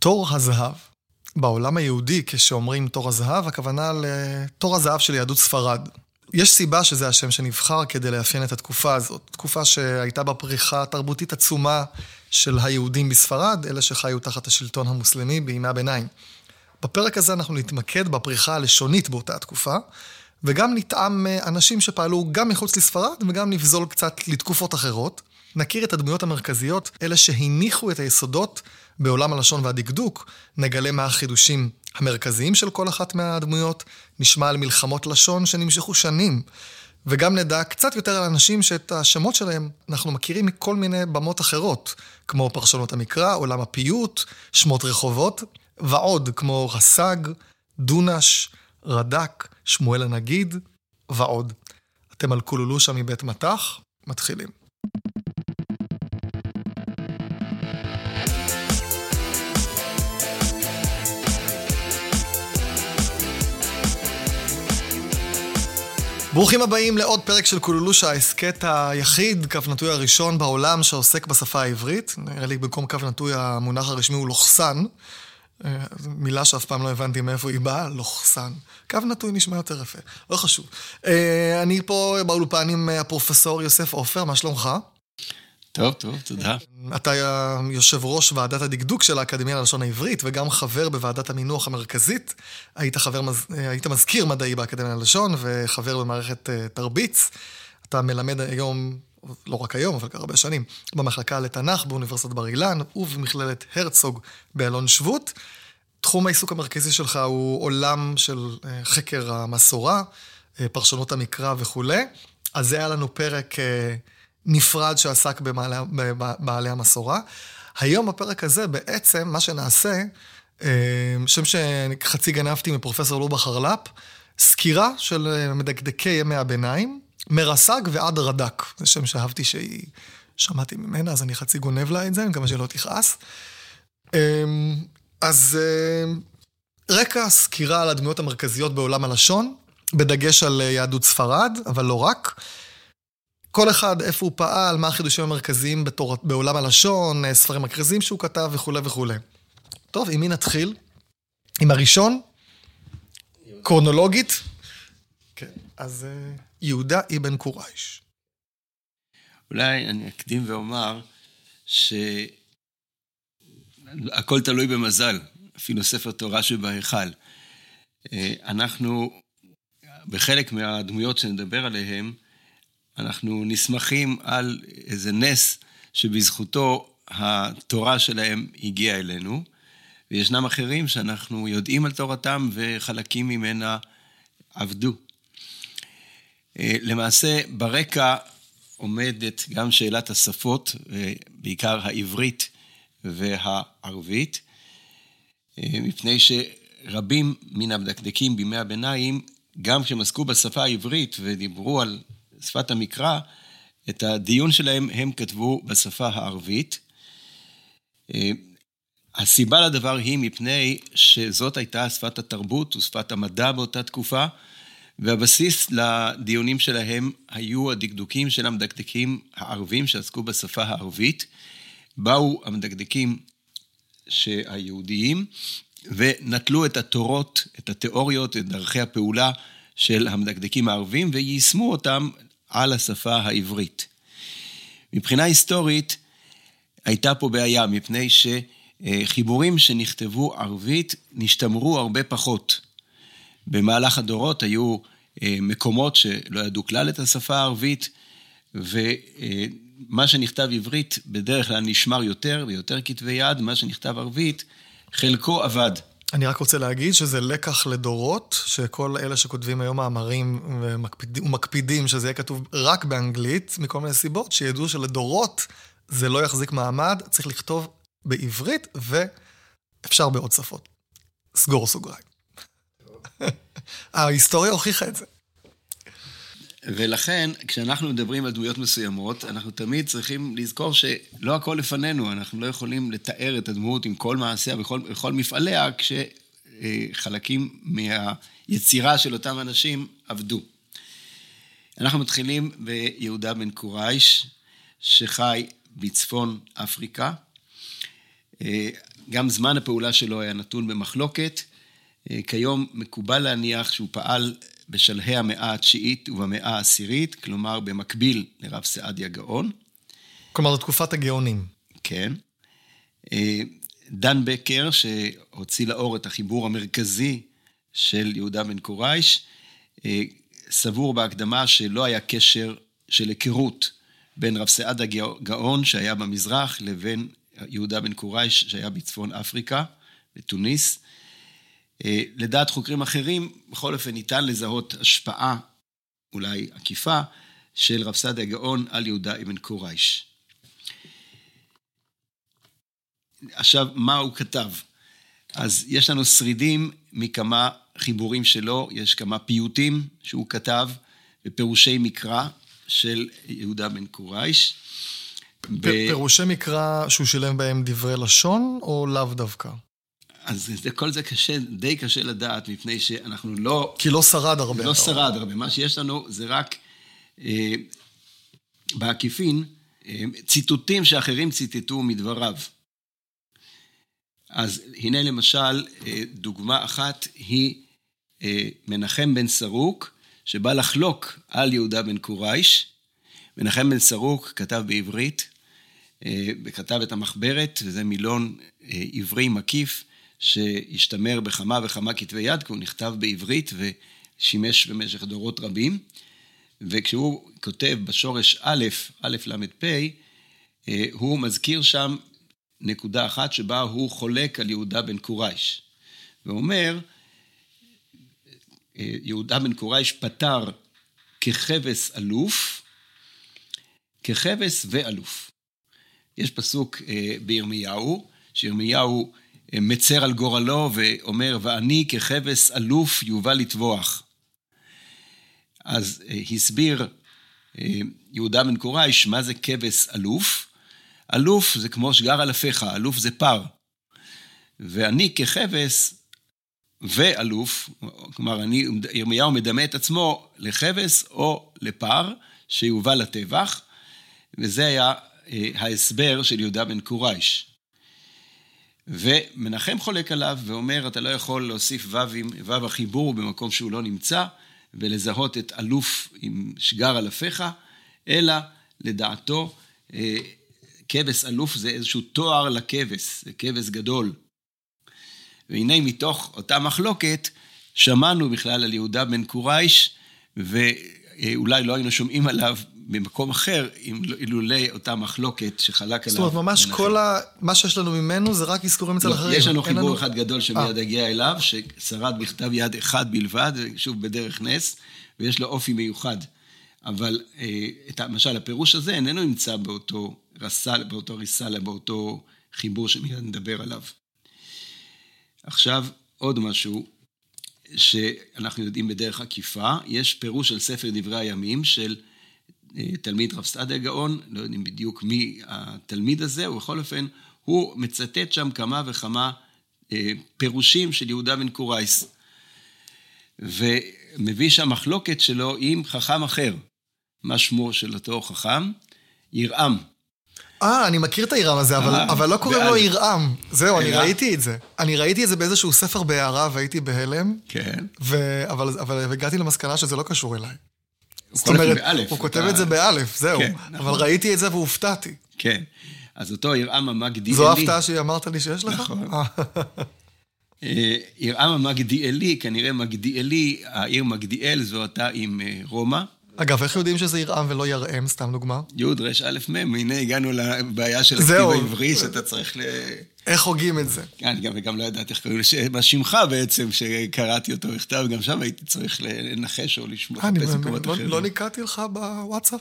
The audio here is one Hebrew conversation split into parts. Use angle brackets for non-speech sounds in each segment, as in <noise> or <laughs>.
תור הזהב. בעולם היהודי, כשאומרים תור הזהב, הכוונה לתור הזהב של יהדות ספרד. יש סיבה שזה השם שנבחר כדי לאפיין את התקופה הזאת. תקופה שהייתה בה פריחה תרבותית עצומה של היהודים בספרד, אלה שחיו תחת השלטון המוסלמי בימי הביניים. בפרק הזה אנחנו נתמקד בפריחה הלשונית באותה התקופה, וגם נטעם אנשים שפעלו גם מחוץ לספרד, וגם נבזול קצת לתקופות אחרות. נכיר את הדמויות המרכזיות, אלה שהניחו את היסודות בעולם הלשון והדקדוק, נגלה מה החידושים המרכזיים של כל אחת מהדמויות, נשמע על מלחמות לשון שנמשכו שנים, וגם נדע קצת יותר על אנשים שאת השמות שלהם אנחנו מכירים מכל מיני במות אחרות, כמו פרשנות המקרא, עולם הפיוט, שמות רחובות, ועוד כמו רס"ג, דונש, רד"ק, שמואל הנגיד, ועוד. אתם על קולולושה מבית מטח? מתחילים. ברוכים הבאים לעוד פרק של קולולושה, ההסכת היחיד, קו נטוי הראשון בעולם שעוסק בשפה העברית. נראה לי במקום קו נטוי המונח הרשמי הוא לוחסן. אה, מילה שאף פעם לא הבנתי מאיפה היא באה, לוחסן. קו נטוי נשמע יותר יפה, לא חשוב. אה, אני פה באולפן עם הפרופסור יוסף עופר, מה שלומך? טוב, טוב, תודה. אתה יושב ראש ועדת הדקדוק של האקדמיה ללשון העברית, וגם חבר בוועדת המינוח המרכזית. היית, חבר, היית מזכיר מדעי באקדמיה ללשון, וחבר במערכת אה, תרביץ. אתה מלמד היום, לא רק היום, אבל הרבה שנים, במחלקה לתנ"ך באוניברסיטת בר אילן, ובמכללת הרצוג באלון שבות. תחום העיסוק המרכזי שלך הוא עולם של אה, חקר המסורה, אה, פרשנות המקרא וכולי. אז זה היה לנו פרק... נפרד שעסק בבעלי המסורה. היום בפרק הזה בעצם מה שנעשה, אה, שם שחצי גנבתי מפרופסור לובה חרלפ, סקירה של אה, מדקדקי ימי הביניים, מרס"ג ועד רד"ק. זה שם שאהבתי שהיא... שמעתי ממנה, אז אני חצי גונב לה את זה, אני מקווה שלא תכעס. אה, אז רקע סקירה על הדמויות המרכזיות בעולם הלשון, בדגש על יהדות ספרד, אבל לא רק. כל אחד, איפה הוא פעל, מה החידושים המרכזיים בתור, בעולם הלשון, אה, ספרים מרכזיים שהוא כתב וכולי וכולי. טוב, עם מי נתחיל? עם הראשון? קרונולוגית? כן, אז אה, יהודה אבן קורייש. אולי אני אקדים ואומר שהכל תלוי במזל, אפילו ספר תורה שבהיכל. אה, אנחנו, בחלק מהדמויות שנדבר עליהן, אנחנו נסמכים על איזה נס שבזכותו התורה שלהם הגיעה אלינו, וישנם אחרים שאנחנו יודעים על תורתם וחלקים ממנה עבדו. אה, למעשה, ברקע עומדת גם שאלת השפות, אה, בעיקר העברית והערבית, אה, מפני שרבים מן המדקדקים בימי הביניים, גם כשהם עסקו בשפה העברית ודיברו על שפת המקרא, את הדיון שלהם הם כתבו בשפה הערבית. אה, הסיבה לדבר היא מפני שזאת הייתה שפת התרבות ושפת המדע באותה תקופה, והבסיס לדיונים שלהם היו הדקדוקים של המדקדקים הערבים שעסקו בשפה הערבית. באו המדקדקים היהודיים ונטלו את התורות, את התיאוריות, את דרכי הפעולה של המדקדקים הערבים ויישמו אותם על השפה העברית. מבחינה היסטורית, הייתה פה בעיה, מפני שחיבורים שנכתבו ערבית נשתמרו הרבה פחות. במהלך הדורות היו אה, מקומות שלא ידעו כלל את השפה הערבית, ומה שנכתב עברית בדרך כלל נשמר יותר ויותר כתבי יד, מה שנכתב ערבית, חלקו אבד. אני רק רוצה להגיד שזה לקח לדורות, שכל אלה שכותבים היום מאמרים ומקפיד, ומקפידים שזה יהיה כתוב רק באנגלית, מכל מיני סיבות, שידעו שלדורות זה לא יחזיק מעמד, צריך לכתוב בעברית ואפשר בעוד שפות. סגור סוגריים. <laughs> ההיסטוריה הוכיחה את זה. ולכן, כשאנחנו מדברים על דמויות מסוימות, אנחנו תמיד צריכים לזכור שלא הכל לפנינו, אנחנו לא יכולים לתאר את הדמות עם כל מעשיה וכל מפעליה, כשחלקים מהיצירה של אותם אנשים עבדו. אנחנו מתחילים ביהודה בן קורייש, שחי בצפון אפריקה. גם זמן הפעולה שלו היה נתון במחלוקת. כיום מקובל להניח שהוא פעל בשלהי המאה התשיעית ובמאה העשירית, כלומר במקביל לרב סעדיה גאון. כלומר, לתקופת הגאונים. כן. דן בקר, שהוציא לאור את החיבור המרכזי של יהודה בן קורייש, סבור בהקדמה שלא היה קשר של היכרות בין רב סעדה גאון שהיה במזרח לבין יהודה בן קורייש שהיה בצפון אפריקה, בתוניס. לדעת חוקרים אחרים, בכל אופן ניתן לזהות השפעה, אולי עקיפה, של רב סעדה גאון על יהודה אבן קורייש. עכשיו, מה הוא כתב? אז יש לנו שרידים מכמה חיבורים שלו, יש כמה פיוטים שהוא כתב, ופירושי מקרא של יהודה בן קורייש. פירושי מקרא שהוא שילם בהם דברי לשון, או לאו דווקא? אז זה, כל זה קשה, די קשה לדעת, מפני שאנחנו לא... כי לא שרד הרבה. לא שרד הרבה. מה שיש לנו זה רק אה, בעקיפין, אה, ציטוטים שאחרים ציטטו מדבריו. אז הנה למשל, אה, דוגמה אחת היא אה, מנחם בן סרוק, שבא לחלוק על יהודה בן קורייש. מנחם בן סרוק כתב בעברית, אה, וכתב את המחברת, וזה מילון עברי מקיף, שהשתמר בכמה וכמה כתבי יד, כי הוא נכתב בעברית ושימש במשך דורות רבים. וכשהוא כותב בשורש א', א' ל"פ, הוא מזכיר שם נקודה אחת שבה הוא חולק על יהודה בן קורייש. ואומר, יהודה בן קורייש פתר ככבש אלוף, ככבש ואלוף. יש פסוק אה, בירמיהו, שירמיהו אה, מצר על גורלו ואומר, ואני ככבש אלוף יובל לטבוח. אז אה, הסביר יהודה בן קורייש מה זה כבש אלוף, אלוף זה כמו שגר על אפיך, אלוף זה פר. ואני ככבש ואלוף, כלומר, אני, ירמיהו מדמה את עצמו לכבש או לפר, שיובא לטבח, וזה היה אה, ההסבר של יהודה בן קורייש. ומנחם חולק עליו ואומר, אתה לא יכול להוסיף וו עם וו החיבור במקום שהוא לא נמצא, ולזהות את אלוף עם שגר על אפיך, אלא לדעתו, אה, כבש אלוף זה איזשהו תואר לכבש, זה כבש גדול. והנה מתוך אותה מחלוקת, שמענו בכלל על יהודה בן קורייש, ואולי לא היינו שומעים עליו במקום אחר, אילולא אותה מחלוקת שחלק עליו. זאת אומרת, ממש כל ה... מה שיש לנו ממנו זה רק אזכורים אצל לא, אחרים. יש לנו חיבור אחד גדול שמיד אגיע אליו, ששרד בכתב יד אחד בלבד, שוב בדרך נס, ויש לו אופי מיוחד. אבל אה, למשל, הפירוש הזה איננו נמצא באותו רס"ל, באותו ריס"ל, באותו חיבור שמיד נדבר עליו. עכשיו, עוד משהו שאנחנו יודעים בדרך עקיפה, יש פירוש של ספר דברי הימים של אה, תלמיד רב סעדיה גאון, לא יודעים בדיוק מי התלמיד הזה, ובכל אופן, הוא מצטט שם כמה וכמה אה, פירושים של יהודה בן קורייס. ומביא שם מחלוקת שלו עם חכם אחר. מה שמו של אותו חכם? ירעם. אה, אני מכיר את הירעם הזה, אבל, אבל לא קוראים לו ירעם. זהו, אני ראיתי את זה. אני ראיתי את זה באיזשהו ספר בהערה והייתי בהלם. כן. ו... אבל, אבל הגעתי למסקנה שזה לא קשור אליי. זאת אומרת, באלף. הוא כותב את זה באלף, זהו. כן, נכון. אבל ראיתי את זה והופתעתי. כן. אז אותו ירעם המגדיאלי... זו ההפתעה שאמרת לי שיש לך? נכון. אה, ירעם המגדיאלי, כנראה מגדיאלי, העיר מגדיאל זו אותה עם אה, רומא. אגב, איך יודעים שזה ירעם ולא ירעם, סתם דוגמה? י' ר' א' מ', הנה הגענו לבעיה של הכתיב העברי, שאתה צריך ל... איך הוגים את זה? כן, גם וגם לא ידעתי איך קוראים מה שמך בעצם, שקראתי אותו בכתב, גם שם הייתי צריך לנחש או לשמוע, לחפש מקומות לא- אחרים. לא ניקעתי לך בוואטסאפ?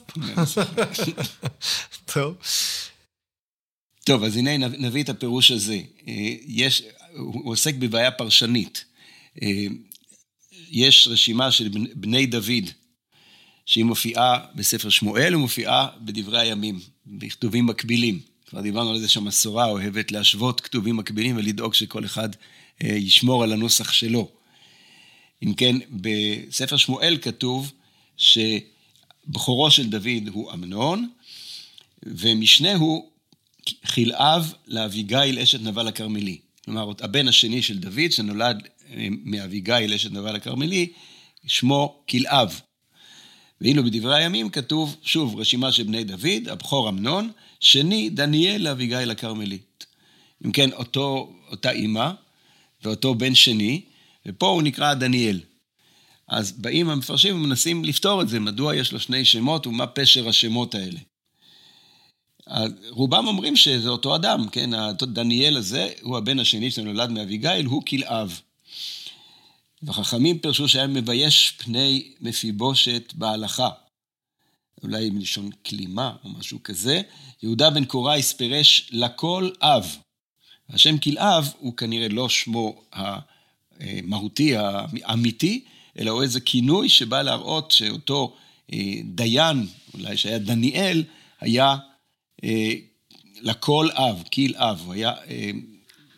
<laughs> טוב. טוב, אז הנה נביא את הפירוש הזה. אה, יש, הוא עוסק בבעיה פרשנית. אה, יש רשימה של בני דוד, שהיא מופיעה בספר שמואל ומופיעה בדברי הימים, בכתובים מקבילים. כבר דיברנו על זה שהמסורה אוהבת להשוות כתובים מקבילים ולדאוג שכל אחד אה, ישמור על הנוסח שלו. אם כן, בספר שמואל כתוב שבכורו של דוד הוא אמנון, ומשנהו חילאב לאביגיל אשת נבל הכרמלי. כלומר, הבן השני של דוד, שנולד מאביגיל, אשת נבל הכרמלי, שמו כלאב. ואילו בדברי הימים כתוב, שוב, רשימה של בני דוד, הבכור אמנון, שני, דניאל לאביגיל הכרמלית. אם כן, אותו, אותה אימא ואותו בן שני, ופה הוא נקרא דניאל. אז באים המפרשים ומנסים לפתור את זה, מדוע יש לו שני שמות ומה פשר השמות האלה. רובם אומרים שזה אותו אדם, כן? דניאל הזה הוא הבן השני שנולד מאביגיל, הוא כלאב. וחכמים פירשו שהיה מבייש פני מפיבושת בהלכה. אולי מלשון כלימה או משהו כזה. יהודה בן קורייס פירש לכל אב. השם כלאב הוא כנראה לא שמו המהותי, האמיתי, אלא הוא איזה כינוי שבא להראות שאותו אה, דיין, אולי שהיה דניאל, היה אה, לכל אב, קיל אב, הוא היה אה,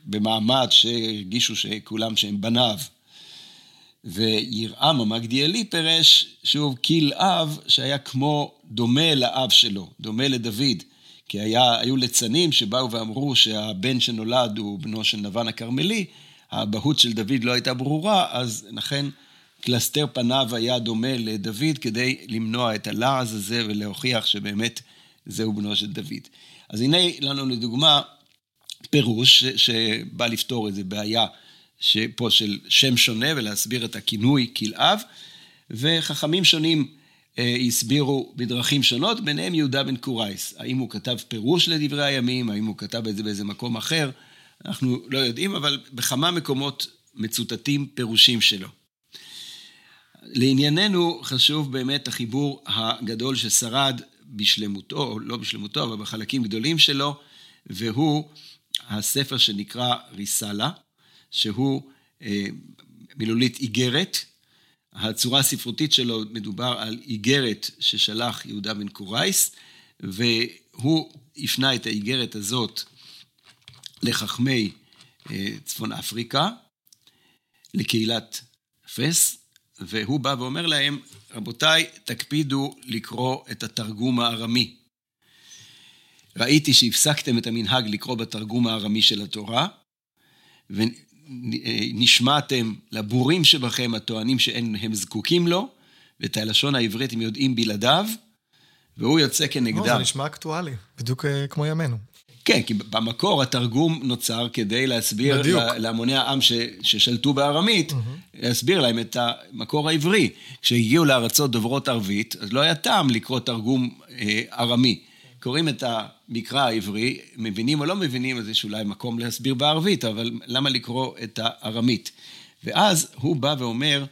במעמד שהרגישו שכולם שהם בניו. וירעם המגדיאלי פירש, שוב, קיל אב, שהיה כמו דומה לאב שלו, דומה לדוד. כי היה, היו ליצנים שבאו ואמרו שהבן שנולד הוא בנו של נבן הכרמלי, האבהות של דוד לא הייתה ברורה, אז לכן קלסתר פניו היה דומה לדוד כדי למנוע את הלעז הזה ולהוכיח שבאמת זהו בנו של דוד. אז הנה לנו לדוגמה פירוש שבא לפתור איזה בעיה פה של שם שונה ולהסביר את הכינוי כלאב, וחכמים שונים אה, הסבירו בדרכים שונות, ביניהם יהודה בן קורייס. האם הוא כתב פירוש לדברי הימים, האם הוא כתב את זה באיזה מקום אחר, אנחנו לא יודעים, אבל בכמה מקומות מצוטטים פירושים שלו. לענייננו חשוב באמת החיבור הגדול ששרד בשלמותו, לא בשלמותו, אבל בחלקים גדולים שלו, והוא הספר שנקרא ריסאלה, שהוא אה, מילולית איגרת. הצורה הספרותית שלו מדובר על איגרת ששלח יהודה בן קורייס, והוא הפנה את האיגרת הזאת לחכמי אה, צפון אפריקה, לקהילת פס, והוא בא ואומר להם, רבותיי, תקפידו לקרוא את התרגום הארמי. ראיתי שהפסקתם את המנהג לקרוא בתרגום הארמי של התורה, ונשמעתם לבורים שבכם הטוענים שאין הם זקוקים לו, ואת הלשון העברית הם יודעים בלעדיו, והוא יוצא כנגדם. זה נשמע אקטואלי, בדיוק אה, כמו ימינו. כן, כי במקור התרגום נוצר כדי להסביר. להמוני העם ש, ששלטו בארמית, mm-hmm. להסביר להם את המקור העברי. כשהגיעו לארצות דוברות ערבית, אז לא היה טעם לקרוא תרגום אה, ארמי. קוראים את המקרא העברי, מבינים או לא מבינים, אז יש אולי מקום להסביר בערבית, אבל למה לקרוא את הארמית? ואז הוא בא ואומר,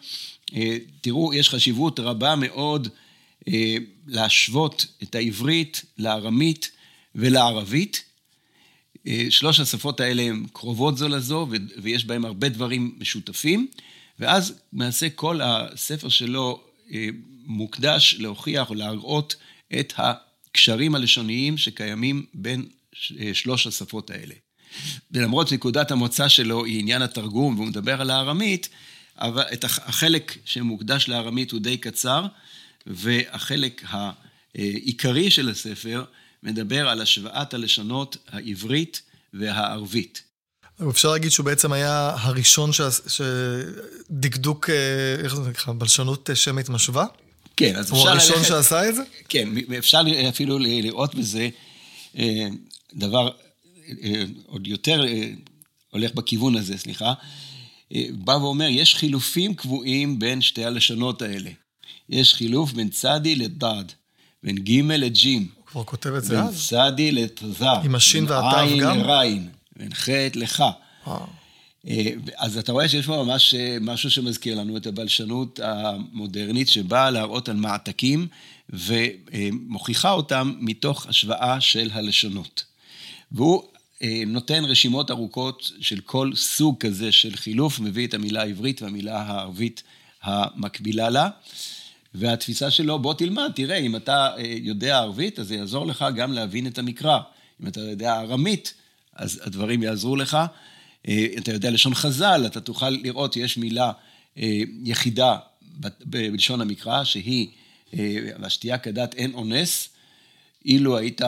אה, תראו, יש חשיבות רבה מאוד אה, להשוות את העברית לארמית ולערבית. אה, שלוש השפות האלה הן קרובות זו לזו, ויש בהן הרבה דברים משותפים, ואז למעשה כל הספר שלו מוקדש להוכיח או להראות את הקשרים הלשוניים שקיימים בין שלוש השפות האלה. ולמרות שנקודת המוצא שלו היא עניין התרגום, והוא מדבר על הארמית, אבל את החלק שמוקדש לארמית הוא די קצר, והחלק העיקרי של הספר מדבר על השוואת הלשונות העברית והערבית. אפשר להגיד שהוא בעצם היה הראשון שדקדוק, אה, איך זה נקרא, בלשנות שמית משווה? כן, אז אפשר... הוא הראשון ללכת... שעשה את זה? כן, אפשר אפילו לראות בזה אה, דבר אה, עוד יותר הולך בכיוון הזה, סליחה. בא ואומר, יש חילופים קבועים בין שתי הלשונות האלה. יש חילוף בין צדי לדד, בין גימל לג'ים. הוא כבר כותב את זה אז? בין צדי לתז. עם השין והתו גם? בין עין לריין, בין חטא לך. אז אתה רואה שיש פה ממש משהו שמזכיר לנו את הבלשנות המודרנית שבאה להראות על מעתקים ומוכיחה אותם מתוך השוואה של הלשונות. והוא אה, נותן רשימות ארוכות של כל סוג כזה של חילוף, מביא את המילה העברית והמילה הערבית המקבילה לה. והתפיסה שלו, בוא תלמד, תראה, אם אתה אה, יודע ערבית, אז זה יעזור לך גם להבין את המקרא. אם אתה יודע ארמית, אז הדברים יעזרו לך. אה, אתה יודע לשון חז"ל, אתה תוכל לראות, יש מילה אה, יחידה בלשון המקרא, שהיא, והשתייה כדת אין אונס. אילו היית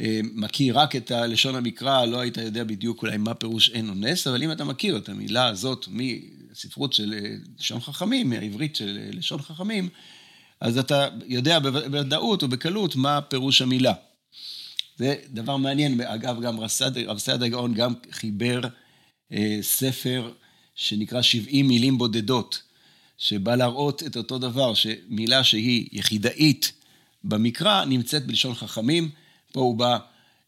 אה, מכיר רק את לשון המקרא, לא היית יודע בדיוק אולי מה פירוש אין או נס, אבל אם אתה מכיר את המילה הזאת מספרות של אה, לשון חכמים, מהעברית של אה, לשון חכמים, אז אתה יודע בוודאות ובקלות מה פירוש המילה. זה דבר מעניין, אגב, גם רב סעד הגאון גם חיבר אה, ספר שנקרא 70 מילים בודדות, שבא להראות את אותו דבר, שמילה שהיא יחידאית במקרא נמצאת בלשון חכמים, פה הוא בא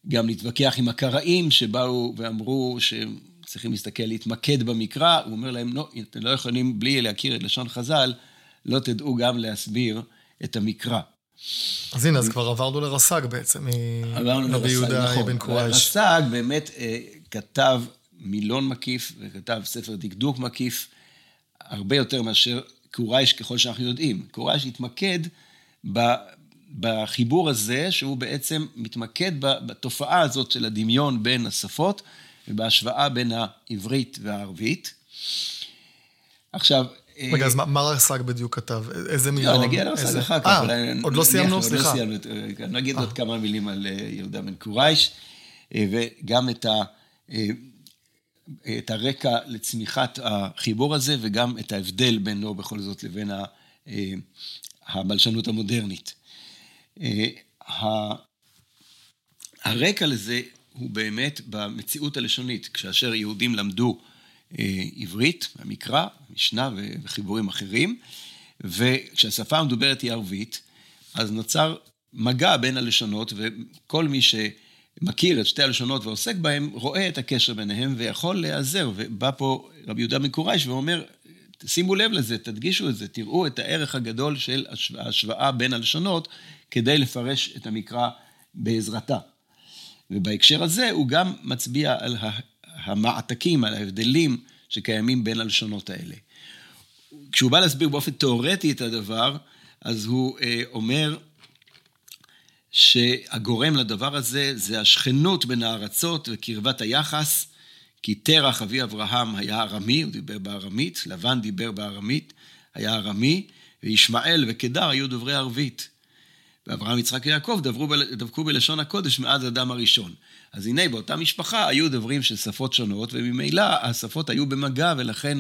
גם להתווכח עם הקראים שבאו ואמרו שהם צריכים להסתכל, להתמקד במקרא, הוא אומר להם, לא, אתם לא יכולים בלי להכיר את לשון חז"ל, לא תדעו גם להסביר את המקרא. אז הנה, אז כבר עברנו לרס"ג בעצם, מרבי יהודה נכון. בן קורייש. רס"ג באמת אה, כתב מילון מקיף וכתב ספר דקדוק מקיף, הרבה יותר מאשר קורייש ככל שאנחנו יודעים. קורייש התמקד בחיבור הזה, שהוא בעצם מתמקד בתופעה הזאת של הדמיון בין השפות, ובהשוואה בין העברית והערבית. עכשיו... רגע, אז מה רס"ג בדיוק כתב? איזה? לא, נגיע לרס"ג אחר כך. אה, עוד לא סיימנו? סליחה. עוד לא סיימנו. נגיד עוד כמה מילים על יהודה בן קורייש, וגם את ה... את הרקע לצמיחת החיבור הזה, וגם את ההבדל בינו בכל זאת לבין הבלשנות המודרנית. הרקע לזה הוא באמת במציאות הלשונית, כאשר יהודים למדו אה, עברית, המקרא, משנה וחיבורים אחרים, וכשהשפה המדוברת היא ערבית, אז נוצר מגע בין הלשונות, וכל מי שמכיר את שתי הלשונות ועוסק בהם, רואה את הקשר ביניהם ויכול להיעזר. ובא פה רבי יהודה מקורייש ואומר, שימו לב לזה, תדגישו את זה, תראו את הערך הגדול של ההשוואה בין הלשונות, כדי לפרש את המקרא בעזרתה. ובהקשר הזה הוא גם מצביע על המעתקים, על ההבדלים שקיימים בין הלשונות האלה. כשהוא בא להסביר באופן תיאורטי את הדבר, אז הוא אה, אומר שהגורם לדבר הזה זה השכנות בין הארצות וקרבת היחס, כי תרח אבי אברהם היה ארמי, הוא דיבר בארמית, לבן דיבר בארמית, היה ארמי, וישמעאל וקדר היו דוברי ערבית. ואברהם, יצחק ויעקב דברו, דבקו בלשון הקודש מאז אדם הראשון. אז הנה, באותה משפחה היו דברים של שפות שונות, וממילא השפות היו במגע, ולכן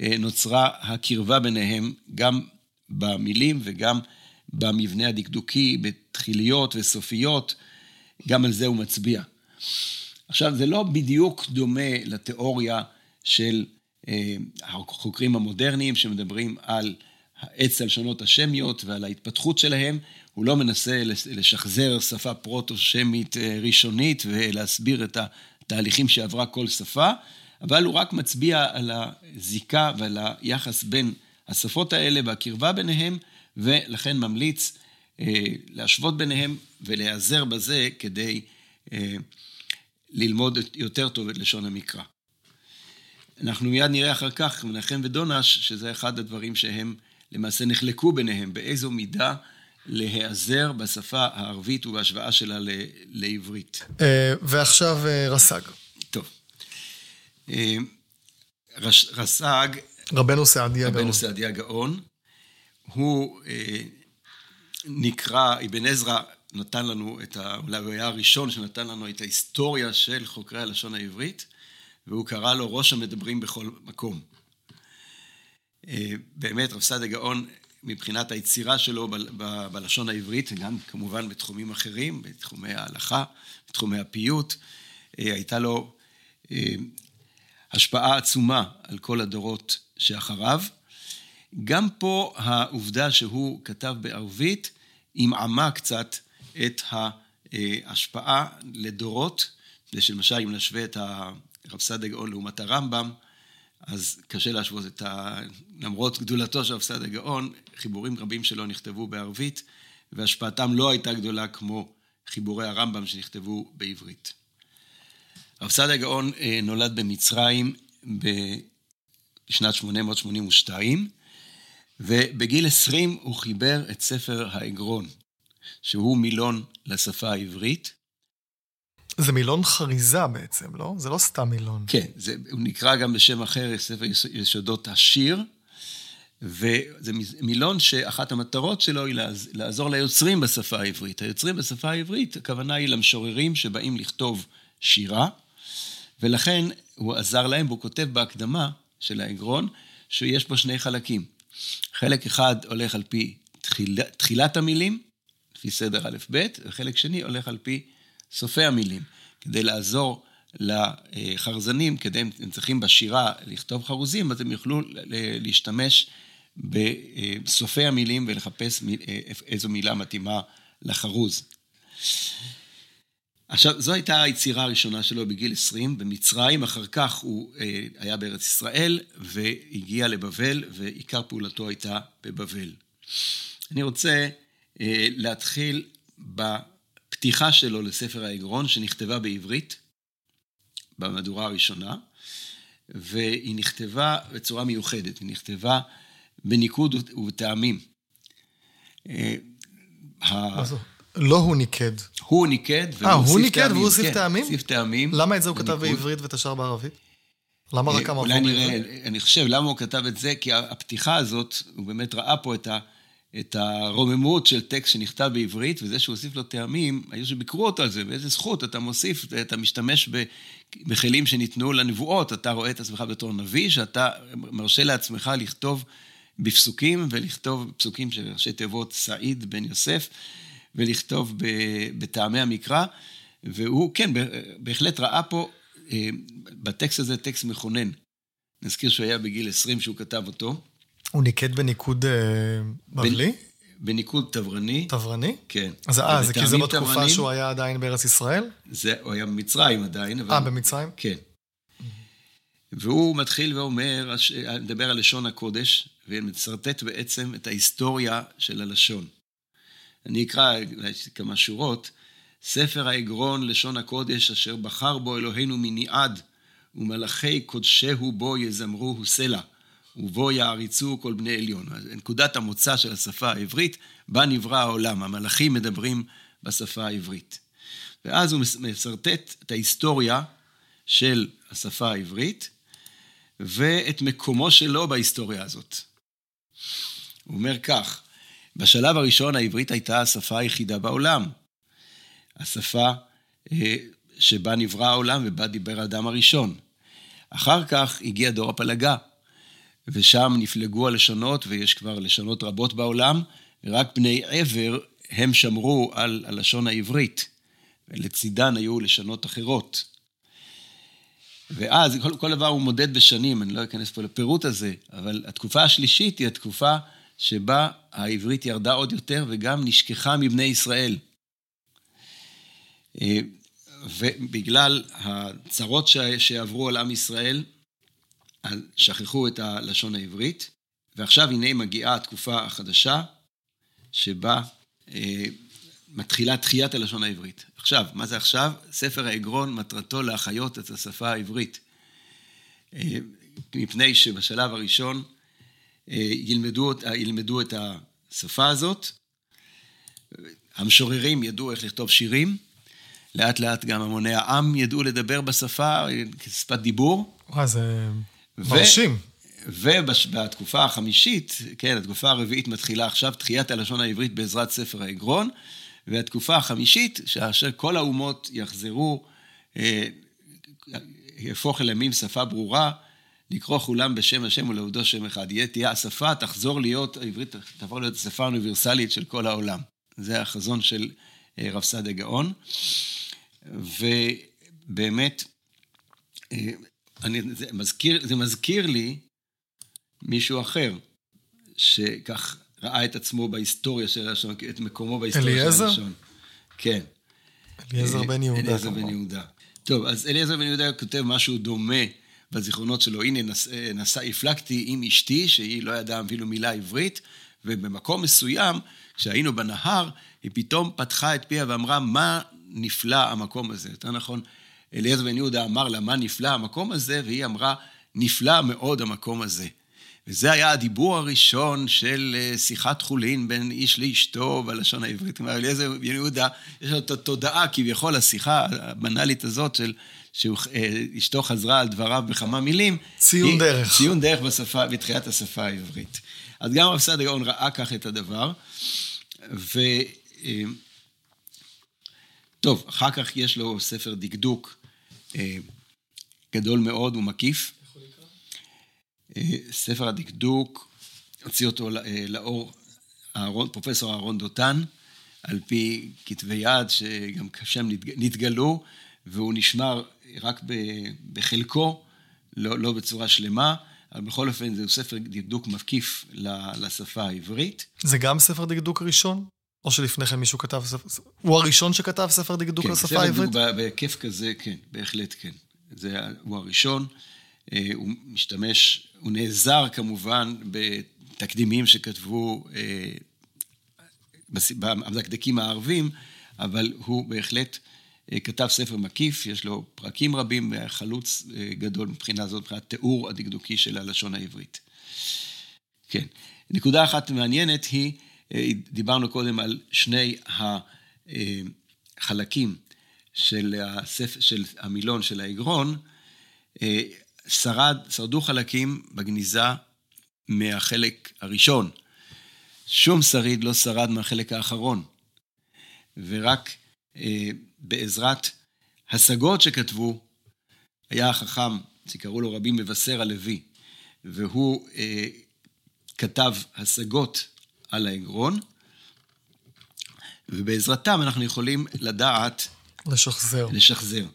אה, נוצרה הקרבה ביניהם, גם במילים וגם במבנה הדקדוקי, בתחיליות וסופיות, גם על זה הוא מצביע. עכשיו, זה לא בדיוק דומה לתיאוריה של אה, החוקרים המודרניים שמדברים על העץ הלשונות השמיות ועל ההתפתחות שלהם, הוא לא מנסה לשחזר שפה פרוטו-שמית אה, ראשונית ולהסביר את התהליכים שעברה כל שפה, אבל הוא רק מצביע על הזיקה ועל היחס בין השפות האלה והקרבה ביניהם, ולכן ממליץ אה, להשוות ביניהם ולהיעזר בזה כדי אה, ללמוד יותר טוב את לשון המקרא. אנחנו מיד נראה אחר כך, מנחם ודונש, שזה אחד הדברים שהם למעשה נחלקו ביניהם, באיזו מידה להיעזר בשפה הערבית ובהשוואה שלה לעברית. אה, ועכשיו רס"ג. טוב. רס"ג... רבנו סעדיה גאון. רבנו סעדיה גאון. הוא נקרא, אבן עזרא נתן לנו את ה... אולי הוא היה הראשון שנתן לנו את ההיסטוריה של חוקרי הלשון העברית, והוא קרא לו ראש המדברים בכל מקום. באמת, רב סעדיה גאון מבחינת היצירה שלו ב- ב- בלשון העברית, גם כמובן בתחומים אחרים, בתחומי ההלכה, בתחומי הפיוט. אה, הייתה לו אה, השפעה עצומה על כל הדורות שאחריו. גם פה העובדה שהוא כתב בערבית עמעמה קצת את ההשפעה לדורות, שלמשל אם נשווה את הרב סעד הגאון לעומת הרמב"ם, אז קשה להשוות את ה... למרות גדולתו של הפסד הגאון, חיבורים רבים שלו נכתבו בערבית, והשפעתם לא הייתה גדולה כמו חיבורי הרמב"ם שנכתבו בעברית. הפסד הגאון אה, נולד במצרים בשנת 882, ובגיל 20 הוא חיבר את ספר האגרון, שהוא מילון לשפה העברית, זה מילון חריזה בעצם, לא? זה לא סתם מילון. כן, זה, הוא נקרא גם בשם אחר, ספר יסודות השיר, וזה מילון שאחת המטרות שלו היא לעזור ליוצרים בשפה העברית. היוצרים בשפה העברית, הכוונה היא למשוררים שבאים לכתוב שירה, ולכן הוא עזר להם, והוא כותב בהקדמה של העגרון, שיש בו שני חלקים. חלק אחד הולך על פי תחיל, תחילת המילים, לפי סדר א'-ב', וחלק שני הולך על פי סופי המילים, כדי לעזור לחרזנים, כדי הם צריכים בשירה לכתוב חרוזים, אז הם יוכלו להשתמש בסופי המילים ולחפש איזו מילה מתאימה לחרוז. עכשיו, זו הייתה היצירה הראשונה שלו בגיל 20 במצרים, אחר כך הוא אה, היה בארץ ישראל והגיע לבבל, ועיקר פעולתו הייתה בבבל. אני רוצה אה, להתחיל בפתיחה שלו לספר האגרון, שנכתבה בעברית, במהדורה הראשונה, והיא נכתבה בצורה מיוחדת, היא נכתבה בניקוד ובטעמים. אה, לא הוא ניקד. הוא ניקד, והוא. אה, הוא ניקד והוא הוסיף כן, טעמים? הוסיף טעמים. למה את זה הוא כתב בעברית ואת השאר בערבית? למה רק המבוא בעברית? אני חושב, למה הוא כתב את זה? כי הפתיחה הזאת, הוא באמת ראה פה את ה... את הרוממות של טקסט שנכתב בעברית, וזה שהוא הוסיף לו טעמים, היו שביקרו אותו על זה, באיזה זכות אתה מוסיף, אתה משתמש בכלים שניתנו לנבואות, אתה רואה את עצמך בתור נביא, שאתה מרשה לעצמך לכתוב בפסוקים, ולכתוב פסוקים של ראשי תיבות סעיד בן יוסף, ולכתוב בטעמי המקרא, והוא, כן, בהחלט ראה פה אה, בטקסט הזה טקסט מכונן. נזכיר שהוא היה בגיל 20 שהוא כתב אותו. הוא ניקד בניקוד אה, בבלי? בניקוד תברני. תברני? כן. אז אה, זה כי זה בתקופה תברנים, שהוא היה עדיין בארץ ישראל? זה, הוא היה במצרים עדיין. אבל... אה, במצרים? כן. והוא מתחיל ואומר, מדבר על לשון הקודש, ומצרטט בעצם את ההיסטוריה של הלשון. אני אקרא כמה שורות. ספר האגרון, לשון הקודש, אשר בחר בו אלוהינו מניעד, ומלאכי קודשהו בו יזמרוהו סלע. ובו יעריצו כל בני עליון. נקודת המוצא של השפה העברית, בה נברא העולם. המלאכים מדברים בשפה העברית. ואז הוא מסרטט את ההיסטוריה של השפה העברית, ואת מקומו שלו בהיסטוריה הזאת. הוא אומר כך, בשלב הראשון העברית הייתה השפה היחידה בעולם. השפה אה, שבה נברא העולם ובה דיבר האדם הראשון. אחר כך הגיע דור הפלגה, ושם נפלגו הלשונות, ויש כבר לשונות רבות בעולם, ורק בני עבר הם שמרו על הלשון העברית, ולצידן היו לשונות אחרות. ואז, כל, כל דבר הוא מודד בשנים, אני לא אכנס פה לפירוט הזה, אבל התקופה השלישית היא התקופה שבה העברית ירדה עוד יותר וגם נשכחה מבני ישראל. אה, ובגלל הצרות שעברו על עם ישראל, שכחו את הלשון העברית, ועכשיו הנה מגיעה התקופה החדשה, שבה אה, מתחילה תחיית הלשון העברית. עכשיו, מה זה עכשיו? ספר העגרון מטרתו להחיות את השפה העברית. אה, מפני שבשלב הראשון ילמדו, ילמדו את השפה הזאת, המשוררים ידעו איך לכתוב שירים, לאט לאט גם המוני העם ידעו לדבר בשפה כשפת דיבור. וואי, זה מרשים. ובתקופה החמישית, כן, התקופה הרביעית מתחילה עכשיו, תחיית הלשון העברית בעזרת ספר העגרון, והתקופה החמישית, שאשר כל האומות יחזרו, אה, יהפוך אל ימים שפה ברורה, לקרוא כולם בשם השם ולעובדו שם אחד. יהיה, תהיה השפה, תחזור להיות, העברית תעבור להיות השפה האוניברסלית של כל העולם. זה החזון של אה, רב סעדה גאון. ובאמת, אה, אני, זה, מזכיר, זה מזכיר לי מישהו אחר, שכך ראה את עצמו בהיסטוריה של הלשון, את מקומו בהיסטוריה אליעזר? של הלשון. כן. אליעזר בן יהודה. אליעזר בן יהודה. טוב, אז אליעזר בן יהודה כותב משהו דומה בזיכרונות שלו. הנה, נס, נסע, הפלגתי עם אשתי, שהיא לא ידעה אפילו מילה עברית, ובמקום מסוים, כשהיינו בנהר, היא פתאום פתחה את פיה ואמרה, מה נפלא המקום הזה. יותר נכון, אליעזר בן יהודה אמר לה, מה נפלא המקום הזה, והיא אמרה, נפלא מאוד המקום הזה. וזה היה הדיבור הראשון של אה, שיחת חולין בין איש לאשתו בלשון העברית. כלומר, אליעזר בן יהודה, יש לו את התודעה, כביכול, השיחה הבנאלית הזאת של שאשתו אה, חזרה על דבריו בכמה מילים. ציון דרך. ציון דרך בשפה, בתחילת השפה העברית. אז גם רב סעדיה גאון ראה כך את הדבר, ו... טוב, אחר כך יש לו ספר דקדוק גדול מאוד ומקיף. ספר הדקדוק, הוציא אותו לאור פרופסור אהרון דותן, על פי כתבי יד שגם שם נתגלו, והוא נשמר רק בחלקו, לא, לא בצורה שלמה, אבל בכל אופן זהו ספר דקדוק מקיף לשפה העברית. זה גם ספר דקדוק ראשון? או שלפני כן מישהו כתב ספר... הוא הראשון שכתב ספר דקדוק כן, לשפה העברית? כן, ספר דקדוק בהיקף כזה, כן, בהחלט כן. זה, הוא הראשון. אה, הוא משתמש, הוא נעזר כמובן בתקדימים שכתבו אה, המדקדקים הערבים, אבל הוא בהחלט אה, כתב ספר מקיף, יש לו פרקים רבים, חלוץ גדול מבחינה זאת, מבחינת תיאור הדקדוקי של הלשון העברית. כן. נקודה אחת מעניינת היא, דיברנו קודם על שני החלקים של, הספר, של המילון של האגרון, שרד, שרדו חלקים בגניזה מהחלק הראשון. שום שריד לא שרד מהחלק האחרון. ורק אה, בעזרת השגות שכתבו, היה החכם, שקראו לו רבי מבשר הלוי, והוא אה, כתב השגות על האגרון, ובעזרתם אנחנו יכולים לדעת... לשחזר. לשחזר.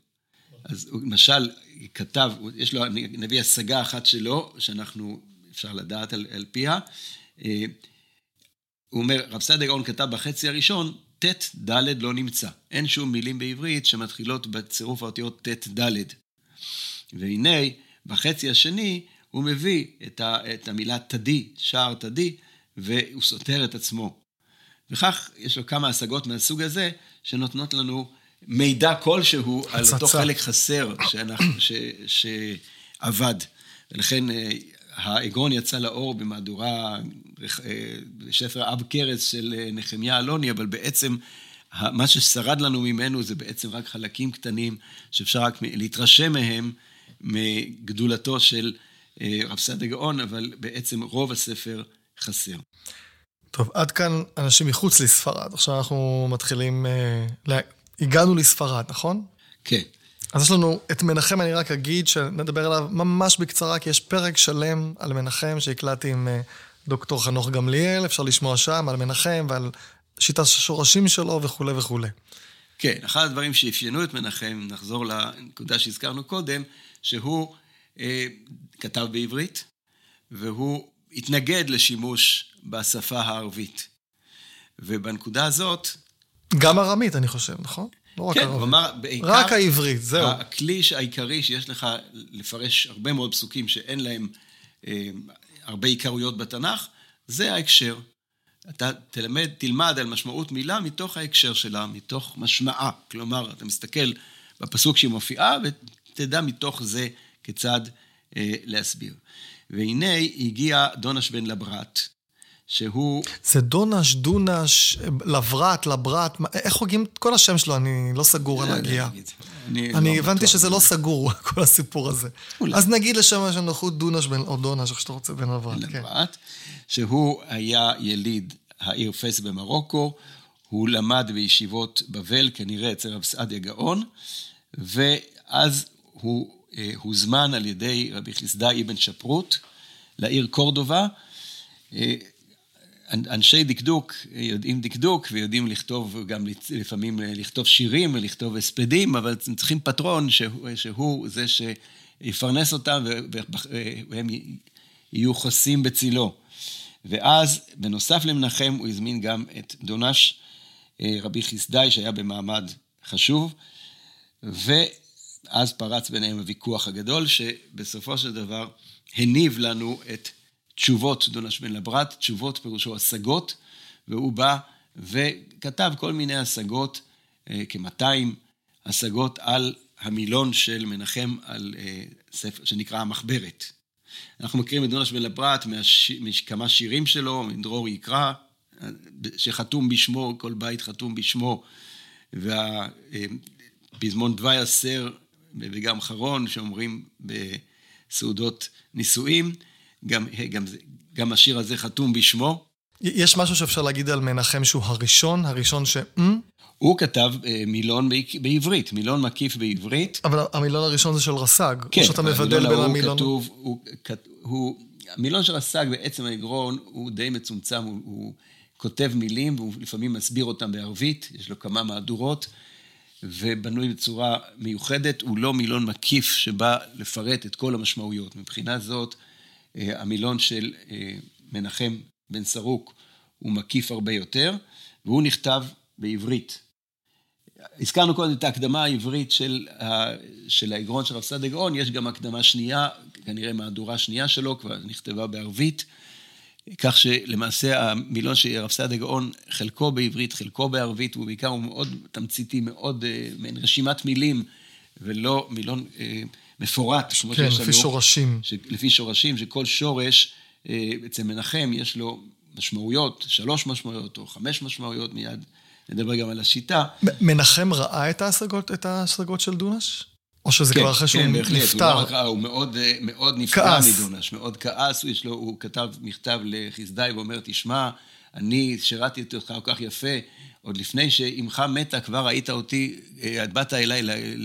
אז למשל כתב, יש לו, נביא השגה אחת שלו, שאנחנו, אפשר לדעת על, על פיה. אה, הוא אומר, רב סעדיה גאון כתב בחצי הראשון, ט' ד' לא נמצא. אין שום מילים בעברית שמתחילות בצירוף האותיות ט' ד'. והנה, בחצי השני, הוא מביא את, ה, את המילה תדי, שער תדי, והוא סותר את עצמו. וכך יש לו כמה השגות מהסוג הזה, שנותנות לנו מידע כלשהו על אותו חלק חסר שאנחנו, ש, שעבד. ולכן אה, האגרון יצא לאור במהדורה, בספר אה, אב כרס של אה, נחמיה אלוני, אבל בעצם מה ששרד לנו ממנו זה בעצם רק חלקים קטנים שאפשר רק להתרשם מהם, מגדולתו של רב סעדיה גאון, אבל בעצם רוב הספר חסר. טוב, עד כאן אנשים מחוץ לספרד. עכשיו אנחנו מתחילים הגענו לספרד, נכון? כן. אז יש לנו את מנחם, אני רק אגיד שנדבר עליו ממש בקצרה, כי יש פרק שלם על מנחם שהקלטתי עם אה, דוקטור חנוך גמליאל, אפשר לשמוע שם על מנחם ועל שיטת השורשים שלו וכולי וכולי. כן, אחד הדברים שאפיינו את מנחם, נחזור לנקודה שהזכרנו קודם, שהוא אה, כתב בעברית, והוא התנגד לשימוש בשפה הערבית. ובנקודה הזאת, גם ארמית, אני חושב, נכון? לא רק כן, ערבית. כלומר, בעיקר... רק העברית, זהו. הכלי העיקרי שיש לך לפרש הרבה מאוד פסוקים שאין להם אה, הרבה עיקרויות בתנ"ך, זה ההקשר. אתה תלמד, תלמד על משמעות מילה מתוך ההקשר שלה, מתוך משמעה. כלומר, אתה מסתכל בפסוק שהיא מופיעה, ותדע מתוך זה כיצד אה, להסביר. והנה הגיע דונש בן לברת, שהוא... זה דונש, דונש, לברט, לברט, איך הוגים את כל השם שלו? אני לא סגור על הגייה. אני לא הבנתי שזה לא סגור, <laughs> כל הסיפור הזה. אז נגיד לשם הנוחות דונש בן, או דונש, איך שאתה רוצה, בן לברט. כן. לברט, שהוא היה יליד העיר פס במרוקו, הוא למד בישיבות בבל, כנראה אצל רב סעדיה גאון, ואז הוא אה, הוזמן על ידי רבי חסדאי אבן שפרוט לעיר קורדובה. אה, אנשי דקדוק יודעים דקדוק ויודעים לכתוב גם לפעמים לכתוב שירים ולכתוב הספדים, אבל הם צריכים פטרון שהוא, שהוא זה שיפרנס אותם והם יהיו חוסים בצילו. ואז, בנוסף למנחם, הוא הזמין גם את דונש, אה, רבי חסדאי, שהיה במעמד חשוב, ואז פרץ ביניהם הוויכוח הגדול, שבסופו של דבר הניב לנו את תשובות דונש בן לברת, תשובות פירושו השגות, והוא בא וכתב כל מיני השגות, אה, כ-200 השגות על המילון של מנחם, על אה, ספר שנקרא המחברת. אנחנו מכירים את דונש בן לברת מכמה שירים שלו, מדרור יקרא, שחתום בשמו, כל בית חתום בשמו, והפזמון דווי הסר וגם חרון, שאומרים בסעודות נישואים. גם, גם גם השיר הזה חתום בשמו. יש משהו שאפשר להגיד על מנחם שהוא הראשון, הראשון ש... הוא כתב אה, מילון בעברית, מילון מקיף בעברית. אבל המילון הראשון זה של רס"ג. כן, שאתה מבדל בין המילון... כתוב, הוא, הוא, המילון של רס"ג בעצם האגרון הוא די מצומצם, הוא, הוא כותב מילים והוא לפעמים מסביר אותם בערבית, יש לו כמה מהדורות, ובנוי בצורה מיוחדת, הוא לא מילון מקיף שבא לפרט את כל המשמעויות. מבחינה זאת, אה, המילון של אה, מנחם בן סרוק הוא מקיף הרבה יותר, והוא נכתב בעברית. הזכרנו קודם את ההקדמה העברית של, של האגרון של רב סעד גאון, יש גם הקדמה שנייה, כנראה מהדורה שנייה שלו, כבר נכתבה בערבית, כך שלמעשה המילון של רב סעד גאון, חלקו בעברית, חלקו בערבית, ובעיקר הוא מאוד תמציתי, מאוד אה, מעין רשימת מילים, ולא מילון אה, מפורט, כמו כן, שיש לנו. כן, לפי שורשים. ש, לפי שורשים, שכל שורש, אה, אצל מנחם יש לו משמעויות, שלוש משמעויות או חמש משמעויות מיד. נדבר גם על השיטה. מנחם ראה את ההשגות, את ההשגות של דונש? או שזה כן, כבר אחרי שהוא כן, בהחלט, נפטר? הוא לא רק ראה, הוא מאוד, אה, מאוד נפגע מדונש, מאוד כעס, הוא, לו, הוא כתב מכתב לחסדאי ואומר, תשמע, אני שירתי אותך כל כך יפה, עוד לפני שאמך מתה, כבר ראית אותי, אה, את באת אליי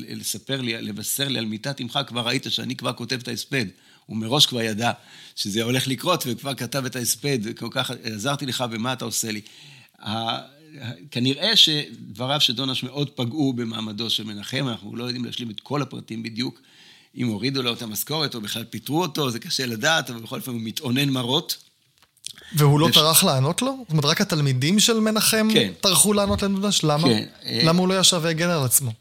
לספר לי, לבשר לי על מיטת אמך, כבר ראית שאני כבר כותב את ההספד. הוא מראש כבר ידע שזה הולך לקרות, וכבר כתב את ההספד, וכל כך עזרתי לך, ומה אתה עושה לי? כנראה שדבריו של דונש מאוד פגעו במעמדו של מנחם, אנחנו לא יודעים להשלים את כל הפרטים בדיוק, אם הורידו לו את המשכורת או בכלל פיטרו אותו, זה קשה לדעת, אבל בכל אופן הוא מתאונן מרות. והוא לא טרח לענות לו? זאת אומרת, רק התלמידים של מנחם כן. טרחו לענות לדונש? למה? כן. למה הוא לא ישב והגן על עצמו?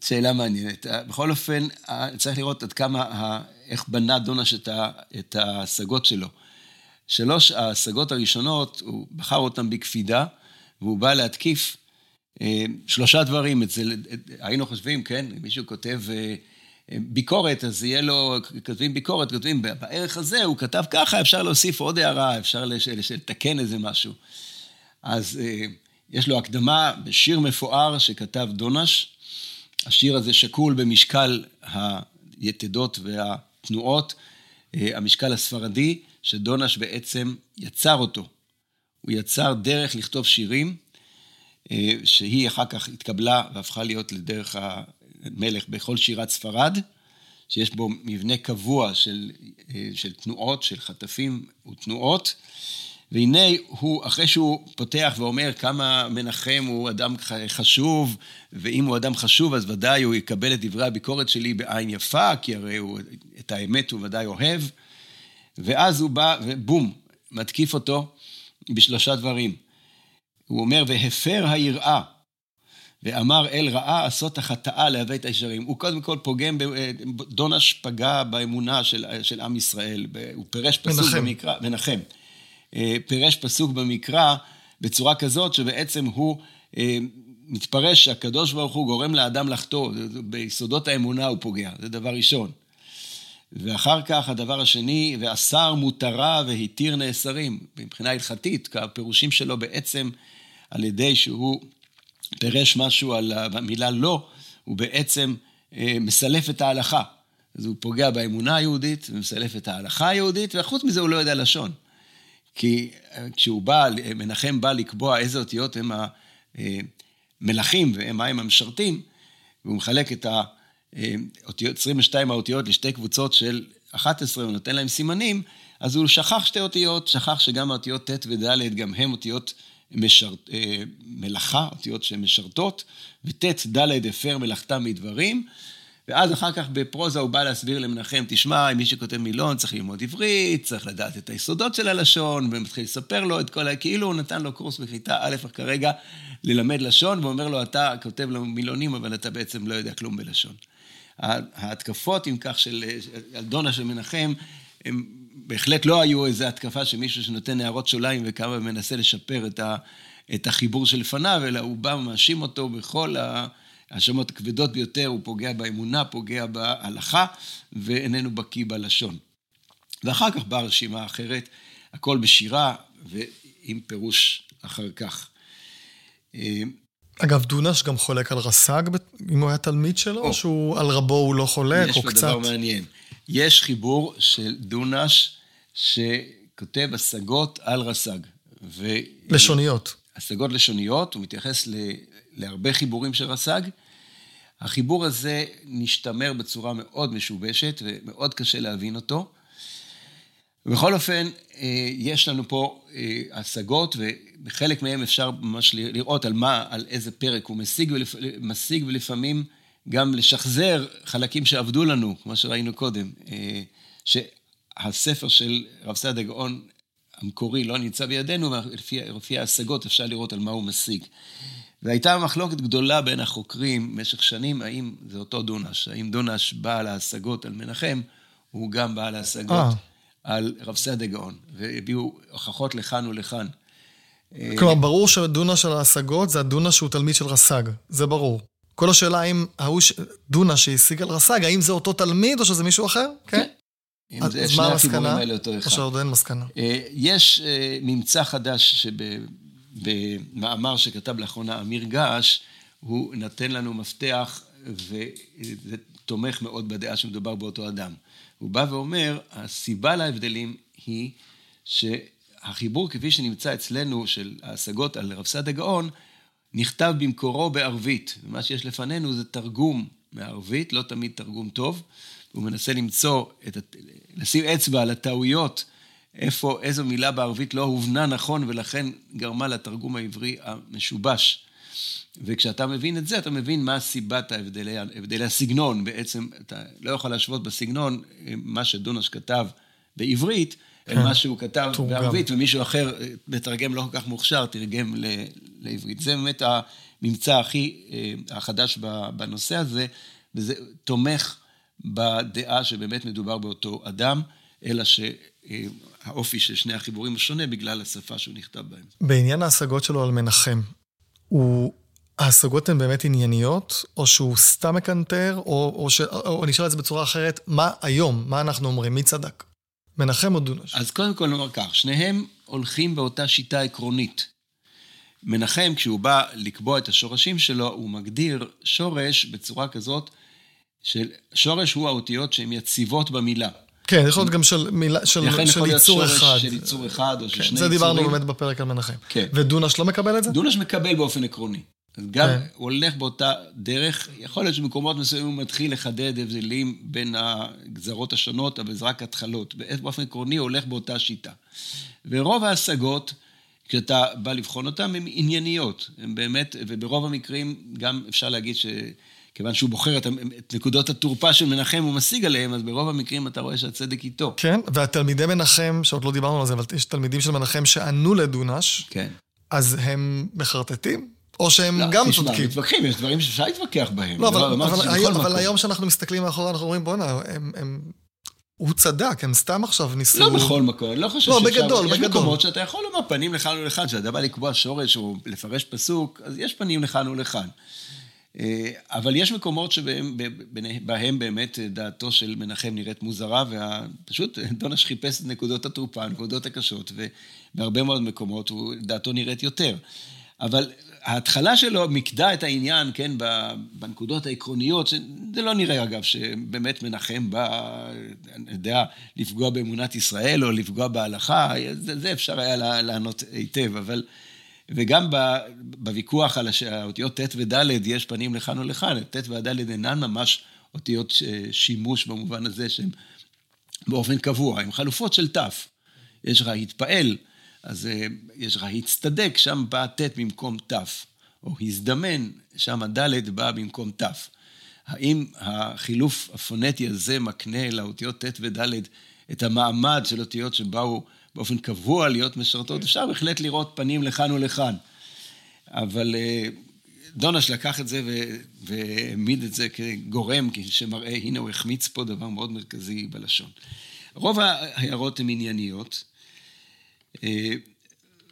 שאלה מעניינת. בכל אופן, צריך לראות עד כמה, איך בנה דונש את ההשגות שלו. שלוש ההשגות הראשונות, הוא בחר אותן בקפידה, והוא בא להתקיף אה, שלושה דברים. אצל, היינו חושבים, כן, מישהו כותב אה, ביקורת, אז יהיה לו, כותבים ביקורת, כותבים, בערך הזה הוא כתב ככה, אפשר להוסיף עוד הערה, אפשר לתקן איזה משהו. אז אה, יש לו הקדמה בשיר מפואר שכתב דונש. השיר הזה שקול במשקל היתדות והתנועות, המשקל הספרדי, שדונש בעצם יצר אותו. הוא יצר דרך לכתוב שירים, אה, שהיא אחר כך התקבלה והפכה להיות לדרך המלך בכל שירת ספרד, שיש בו מבנה קבוע של, אה, של תנועות, של חטפים ותנועות. והנה הוא, אחרי שהוא פותח ואומר כמה מנחם הוא אדם חשוב, ואם הוא אדם חשוב אז ודאי הוא יקבל את דברי הביקורת שלי בעין יפה, כי הרי הוא, את האמת הוא ודאי אוהב. ואז הוא בא ובום, מתקיף אותו בשלושה דברים. הוא אומר, והפר היראה, ואמר אל רעה עשות החטאה להוות הישרים. הוא קודם כל פוגם, דונש פגע באמונה של, של עם ישראל, הוא פירש פסוק מנחם. במקרא, מנחם. אה, פירש פסוק במקרא בצורה כזאת שבעצם הוא אה, מתפרש שהקדוש ברוך הוא גורם לאדם לחטוא, ביסודות האמונה הוא פוגע, זה דבר ראשון. ואחר כך הדבר השני, ואסר מותרה והתיר נאסרים. מבחינה הלכתית, הפירושים שלו בעצם על ידי שהוא פירש משהו על המילה לא, הוא בעצם אה, מסלף את ההלכה. אז הוא פוגע באמונה היהודית ומסלף את ההלכה היהודית, וחוץ מזה הוא לא יודע לשון. כי אה, כשהוא בא, מנחם בא לקבוע איזה אותיות הם המלכים אה, ומה הם המשרתים, והוא מחלק את ה... 22 האותיות לשתי קבוצות של 11, הוא נותן להם סימנים, אז הוא שכח שתי אותיות, שכח שגם האותיות ט' וד' גם הן אותיות משרת, אה, מלאכה, אותיות שהן משרתות, וט' ד' הפר מלאכתם מדברים, ואז אחר כך בפרוזה הוא בא להסביר למנחם, תשמע, מי שכותב מילון צריך ללמוד עברית, צריך לדעת את היסודות של הלשון, ומתחיל לספר לו את כל ה... כאילו הוא נתן לו קורס בכיתה א' כרגע ללמד לשון, ואומר לו, אתה כותב לו מילונים, אבל אתה בעצם לא יודע כלום בלשון. ההתקפות, אם כך, של דונה של מנחם, הם בהחלט לא היו איזו התקפה של מישהו שנותן הערות שוליים וכמה ומנסה לשפר את, ה, את החיבור שלפניו, אלא הוא בא ומאשים אותו בכל ההאשמות הכבדות ביותר, הוא פוגע באמונה, פוגע בהלכה, ואיננו בקיא בלשון. ואחר כך באה רשימה אחרת, הכל בשירה ועם פירוש אחר כך. אגב, דונש גם חולק על רס"ג, אם הוא היה תלמיד שלו, או שהוא על רבו הוא לא חולק, או קצת? יש פה דבר מעניין. יש חיבור של דונש, ש... כותב השגות על רס"ג. ו... לשוניות. השגות לשוניות, הוא מתייחס ל... להרבה חיבורים של רס"ג. החיבור הזה נשתמר בצורה מאוד משובשת ומאוד קשה להבין אותו. בכל אופן, אה, יש לנו פה אה, השגות, ובחלק מהם אפשר ממש לראות על מה, על איזה פרק הוא משיג, ולפ... משיג ולפעמים גם לשחזר חלקים שאבדו לנו, כמו שראינו קודם, שהספר של רב סעד הגאון המקורי לא נמצא בידינו, ולפי ההשגות אפשר לראות על מה הוא משיג. והייתה מחלוקת גדולה בין החוקרים במשך שנים, האם זה אותו דונש, האם דונש בעל ההשגות על מנחם, הוא גם בעל ההשגות אה. על רב סעד הגאון, והביאו הוכחות לכאן ולכאן. כלומר, ברור שדונש של ההשגות זה הדונש שהוא תלמיד של רס"ג, זה ברור. כל השאלה האם ההוא ש... דונה שהשיג על רס"ג, האם זה אותו תלמיד או שזה מישהו אחר? כן. אם זה שני החיבורים האלה אותו אחד. או שעוד אין מסקנה. אה, יש אה, ממצא חדש שבמאמר שכתב לאחרונה אמיר געש, הוא נותן לנו מפתח וזה תומך מאוד בדעה שמדובר באותו אדם. הוא בא ואומר, הסיבה להבדלים היא שהחיבור כפי שנמצא אצלנו של ההשגות על רב סעד הגאון, נכתב במקורו בערבית, ומה שיש לפנינו זה תרגום מערבית, לא תמיד תרגום טוב, הוא מנסה למצוא, את, לשים אצבע על הטעויות, איפה, איזו מילה בערבית לא הובנה נכון, ולכן גרמה לתרגום העברי המשובש. וכשאתה מבין את זה, אתה מבין מה סיבת ההבדלי, הבדלי הסגנון. בעצם, אתה לא יכול להשוות בסגנון מה שדונש כתב בעברית, אל כן. מה שהוא כתב בערבית, ומישהו אחר, מתרגם לא כל כך מוכשר, תרגם לעברית. זה באמת הממצא הכי אה, החדש בנושא הזה, וזה תומך בדעה שבאמת מדובר באותו אדם, אלא שהאופי של שני החיבורים הוא שונה בגלל השפה שהוא נכתב בהם. בעניין ההשגות שלו על מנחם, הוא... ההשגות הן באמת ענייניות, או שהוא סתם מקנטר, או, או, ש... או נשאל את זה בצורה אחרת, מה היום, מה אנחנו אומרים, מי צדק? מנחם או דונש? אז קודם כל נאמר כך, שניהם הולכים באותה שיטה עקרונית. מנחם, כשהוא בא לקבוע את השורשים שלו, הוא מגדיר שורש בצורה כזאת, של שורש הוא האותיות שהן יציבות במילה. כן, יכול להיות גם של, מילה, של, של ייצור אחד. של ייצור אחד או של כן, שני ייצורים. זה דיברנו באמת בפרק על מנחם. כן. ודונש לא מקבל את זה? דונש מקבל באופן עקרוני. גם כן. הוא הולך באותה דרך, יכול להיות שבמקומות מסוימים הוא מתחיל לחדד הבדלים בין הגזרות השונות, אבל זה רק התחלות. באופן עקרוני הוא הולך באותה שיטה. ורוב ההשגות, כשאתה בא לבחון אותן, הן ענייניות. הן באמת, וברוב המקרים גם אפשר להגיד ש... כיוון שהוא בוחר את, את נקודות התורפה של מנחם, הוא משיג עליהם, אז ברוב המקרים אתה רואה שהצדק איתו. כן, והתלמידי מנחם, שעוד לא דיברנו על זה, אבל יש תלמידים של מנחם שענו לדונש, כן. אז הם מחרטטים? או שהם לא, גם צודקים. לא, מתווכחים, יש דברים שאפשר להתווכח בהם. לא, אבל, לא, אבל, היום, אבל היום שאנחנו מסתכלים מאחורה, אנחנו אומרים, בואנה, הם, הם... הוא צדק, הם סתם עכשיו ניסו... לא בכל מקום, אני לא חושב לא, שאפשר... בגדול, יש בגדול. יש מקומות שאתה יכול לומר פנים לכאן ולכאן, כשאתה בא לקבוע שורש או לפרש פסוק, אז יש פנים לכאן ולכאן. אה, אבל יש מקומות שבהם בהם באמת דעתו של מנחם נראית מוזרה, ופשוט דונש חיפש את נקודות התורפה, הנקודות הקשות, ובהרבה מאוד מקומות דעתו נראית יותר. אבל ההתחלה שלו מיקדה את העניין, כן, בנקודות העקרוניות, שזה לא נראה אגב שבאמת מנחם בא, אני יודע, לפגוע באמונת ישראל או לפגוע בהלכה, זה, זה אפשר היה לענות היטב, אבל... וגם בוויכוח על האותיות ט' וד' יש פנים לכאן ולכאן, ט' וד' אינן ממש אותיות שימוש במובן הזה שהן באופן קבוע, הן חלופות של ת'. יש לך התפעל, אז אה, יש לך הצטדק, שם בא ט' במקום ת', או הזדמן, שם הד' בא במקום ת'. האם החילוף הפונטי הזה מקנה לאותיות ט' וד' את המעמד של אותיות שבאו באופן קבוע להיות משרתות? אפשר בהחלט לראות פנים לכאן ולכאן. אבל אה, דונש לקח את זה והעמיד את זה כגורם שמראה, הנה הוא החמיץ פה דבר מאוד מרכזי בלשון. רוב ההערות הן ענייניות. אה,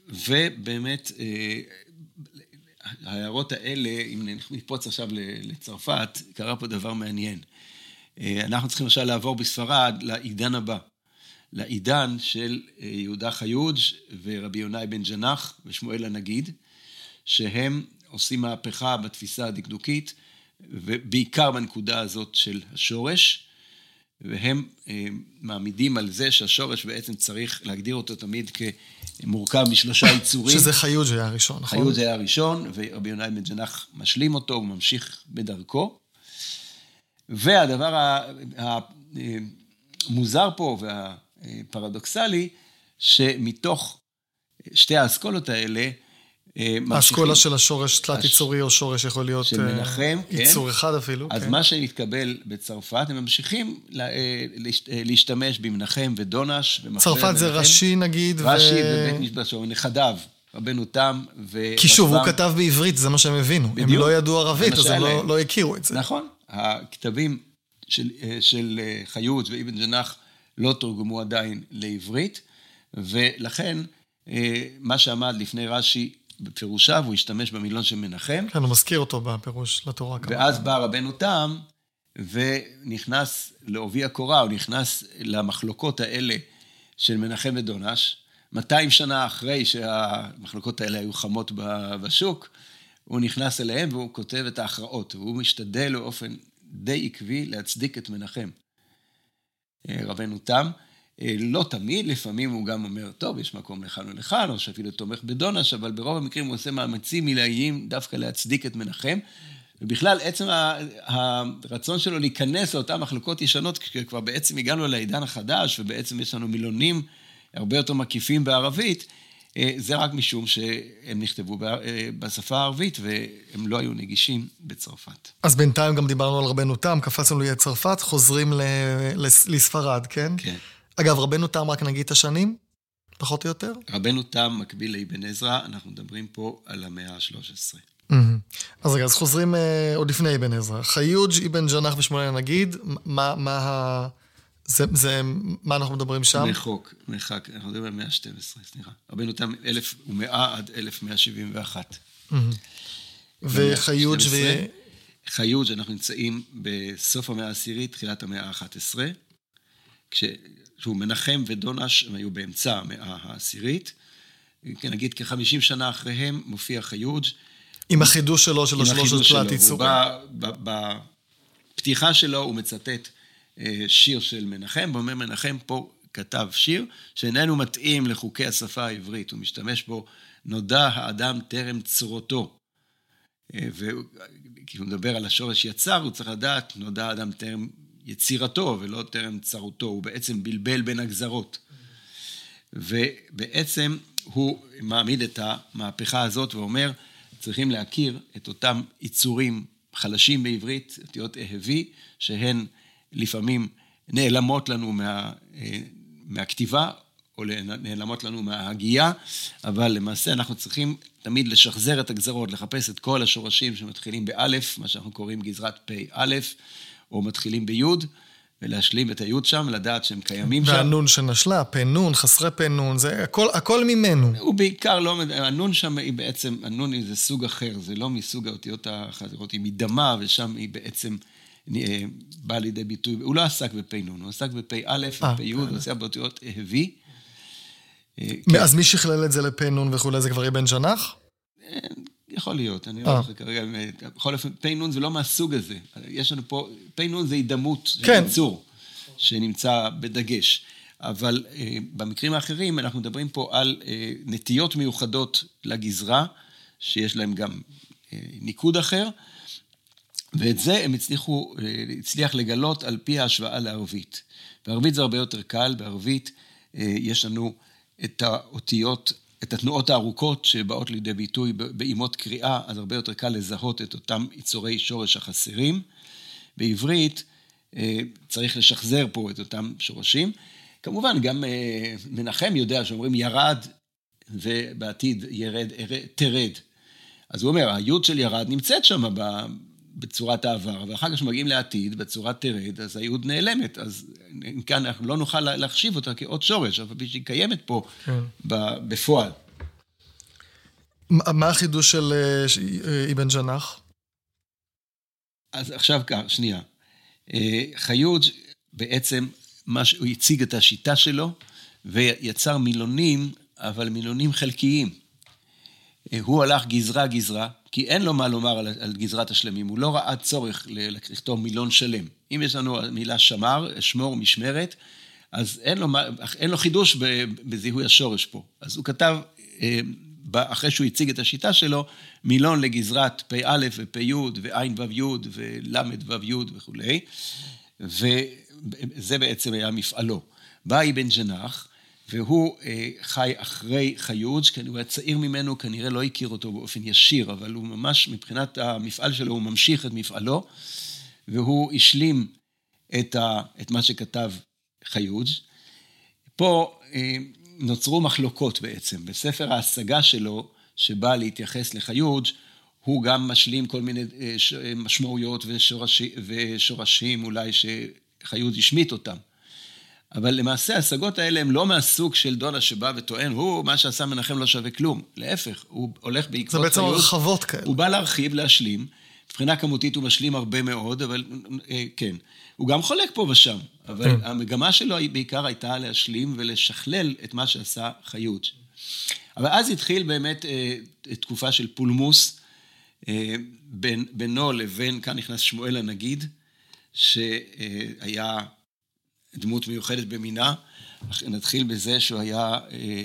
ובאמת, אה, ההערות האלה, אם נקפוץ עכשיו לצרפת, קרה פה דבר מעניין. אנחנו צריכים עכשיו לעבור בספרד לעידן הבא. לעידן של יהודה חיודג' ורבי יונאי בן ג'נח ושמואל הנגיד, שהם עושים מהפכה בתפיסה הדקדוקית, ובעיקר בנקודה הזאת של השורש. והם מעמידים על זה שהשורש בעצם צריך להגדיר אותו תמיד כמורכב משלושה יצורים. שזה חיוג' היה הראשון, נכון? חיוג' היה הראשון, ורבי יונאי בן ג'נח משלים אותו, הוא ממשיך בדרכו. והדבר המוזר פה והפרדוקסלי, שמתוך שתי האסכולות האלה, אה, האסכולה של השורש תלת-יצורי או שורש יכול להיות... של מנחם, אה, כן. יצור אחד אפילו, אז כן. מה שמתקבל בצרפת, הם ממשיכים אה, להשתמש במנחם ודונש. צרפת זה רש"י נגיד, רש"י ובית משפט שלו, נכדיו, רבנו תם ו... כי שוב, הוא כתב בעברית, זה מה שהם הבינו. הם לא ידעו ערבית, אז הם לא, לא הכירו את זה. נכון. הכתבים של, של חיות ואבן ג'נח לא תורגמו עדיין לעברית, ולכן מה שעמד לפני רש"י בפירושיו, הוא השתמש במילון של מנחם. כן, הוא מזכיר אותו בפירוש לתורה. ואז בא רבנו תם, ונכנס לעובי הקורה, הוא נכנס למחלוקות האלה של מנחם ודונש. 200 שנה אחרי שהמחלוקות האלה היו חמות בשוק, הוא נכנס אליהם והוא כותב את ההכרעות, והוא משתדל באופן די עקבי להצדיק את מנחם. אה, רבנו תם. אה, לא תמיד, לפעמים הוא גם אומר, טוב, יש מקום לכאן ולכאן, או שאפילו תומך בדונש, אבל ברוב המקרים הוא עושה מאמצים עילאיים דווקא להצדיק את מנחם. ובכלל, עצם הרצון שלו להיכנס לאותן מחלוקות ישנות, כשכבר בעצם הגענו לעידן החדש, ובעצם יש לנו מילונים הרבה יותר מקיפים בערבית, זה רק משום שהם נכתבו אה, בשפה הערבית והם לא היו נגישים בצרפת. אז בינתיים גם דיברנו על רבנו תם, קפצנו ליד צרפת, חוזרים לספרד, כן? כן. אגב, רבנו תם, רק נגיד את השנים, פחות או יותר? רבנו תם מקביל לאבן עזרא, אנחנו מדברים פה על המאה ה-13. אז רגע, אז חוזרים אה, עוד לפני אבן עזרא. חיוג' אבן ג'נח ושמואל הנגיד, מה ה... זה, זה, מה אנחנו מדברים שם? מחוק, מחק, אנחנו מדברים על מאה ה-12, סליחה. רבנו תם 1100 עד 1171. וחיוג' ו... חיוג', אנחנו נמצאים בסוף המאה העשירית, תחילת המאה ה-11. כש... שהוא מנחם ודונש, הם היו באמצע המאה העשירית. כן, נגיד כחמישים שנה אחריהם מופיע חיוג'. עם החידוש שלו של השלושת תלת יצורים. בפתיחה שלו הוא מצטט שיר של מנחם, ואומר מנחם פה כתב שיר שאיננו מתאים לחוקי השפה העברית, הוא משתמש בו, נודע האדם טרם צורתו. אה, וכשהוא מדבר על השורש יצר, הוא צריך לדעת, נודע האדם טרם יצירתו ולא טרם צרותו, הוא בעצם בלבל בין הגזרות. ובעצם הוא מעמיד את המהפכה הזאת ואומר, צריכים להכיר את אותם יצורים חלשים בעברית, אותיות אהבי, שהן לפעמים נעלמות לנו מה, מהכתיבה, או נעלמות לנו מההגייה, אבל למעשה אנחנו צריכים תמיד לשחזר את הגזרות, לחפש את כל השורשים שמתחילים באלף, מה שאנחנו קוראים גזרת פ"א, או מתחילים ביוד, ולהשלים את היוד שם, לדעת שהם קיימים שם. והנון שנשלה, פ"נ, חסרי פ"נ, זה הכל, הכל ממנו. הוא בעיקר לא, הנון שם היא בעצם, הנון זה סוג אחר, זה לא מסוג האותיות החזרות, היא מדמה, ושם היא בעצם אה, באה לידי ביטוי, הוא לא עסק בפ"נ, הוא עסק בפ"א ופ"י, הוא עסק באותיות אהבי. אה, כן. אז מי שכלל את זה לפ"נ וכולי, זה כבר אבן ג'נח? אה, יכול להיות, אני לא זוכר כרגע, בכל אופן, פ"נ זה לא מהסוג הזה. יש לנו פה, פ"נ זה הידמות, כן. זה יצור שנמצא בדגש. אבל אה, במקרים האחרים אנחנו מדברים פה על אה, נטיות מיוחדות לגזרה, שיש להם גם אה, ניקוד אחר, ואת זה הם הצליחו, אה, הצליח לגלות על פי ההשוואה לערבית. בערבית זה הרבה יותר קל, בערבית אה, יש לנו את האותיות את התנועות הארוכות שבאות לידי ביטוי באימות קריאה, אז הרבה יותר קל לזהות את אותם יצורי שורש החסרים. בעברית אה, צריך לשחזר פה את אותם שורשים. כמובן, גם מנחם יודע שאומרים ירד ובעתיד ירד, תרד. אז הוא אומר, היוד של ירד נמצאת שם בצורת העבר, ואחר כך כשמגיעים לעתיד, בצורת תרד, אז היוד נעלמת. אז כאן אנחנו לא נוכל להחשיב אותה כעוד שורש, אבל שהיא קיימת פה כן. בפועל. מה החידוש של אה, אבן ג'נח? אז עכשיו כך, שנייה. אה, חיוד בעצם, הוא הציג את השיטה שלו, ויצר מילונים, אבל מילונים חלקיים. הוא הלך גזרה-גזרה, כי אין לו מה לומר על, על גזרת השלמים, הוא לא ראה צורך לכתוב מילון שלם. אם יש לנו מילה שמר, שמור, משמרת, אז אין לו, אין לו חידוש בזיהוי השורש פה. אז הוא כתב, אה, אחרי שהוא הציג את השיטה שלו, מילון לגזרת פ"א ופ"י וע"ו"י ול"ו"י וכולי, וזה בעצם היה מפעלו. בא אבן ג'נח, והוא אה, חי אחרי חיוג', כי הוא היה צעיר ממנו, כנראה לא הכיר אותו באופן ישיר, אבל הוא ממש, מבחינת המפעל שלו, הוא ממשיך את מפעלו, והוא השלים את, ה, את מה שכתב חיוג'. פה אה, נוצרו מחלוקות בעצם. בספר ההשגה שלו, שבא להתייחס לחיוג', הוא גם משלים כל מיני אה, משמעויות ושורשים, ושורשים אולי שחיוג' השמיט אותם. אבל למעשה ההשגות האלה הן לא מהסוג של דודה שבא וטוען, הוא, מה שעשה מנחם לא שווה כלום. להפך, הוא הולך בעקבות חיות. זה בעצם הרחבות כאלה. הוא בא להרחיב, להשלים. מבחינה כמותית הוא משלים הרבה מאוד, אבל אה, כן. הוא גם חולק פה ושם, אבל כן. המגמה שלו היא בעיקר הייתה להשלים ולשכלל את מה שעשה חיות. אבל אז התחיל באמת אה, תקופה של פולמוס אה, בין, בינו לבין, כאן נכנס שמואל הנגיד, שהיה דמות מיוחדת במינה. נתחיל בזה שהוא היה אה,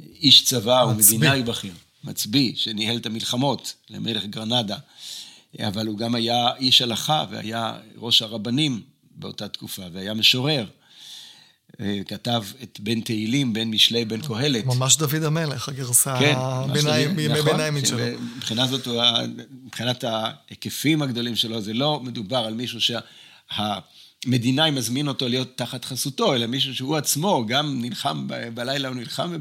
איש צבא ומדינאי בכיר, מצביא, שניהל את המלחמות למלך גרנדה. אבל הוא גם היה איש הלכה והיה ראש הרבנים באותה תקופה, והיה משורר. אה, כתב את בין תהילים, בין משלי, בין קהלת. ממש דוד המלך, הגרסה כן, הביניים, נכון, שלו. מבחינה זאת, מבחינת ההיקפים הגדולים שלו, זה לא מדובר על מישהו שהמדינאי מזמין אותו להיות תחת חסותו, אלא מישהו שהוא עצמו גם נלחם, בלילה הוא נלחם,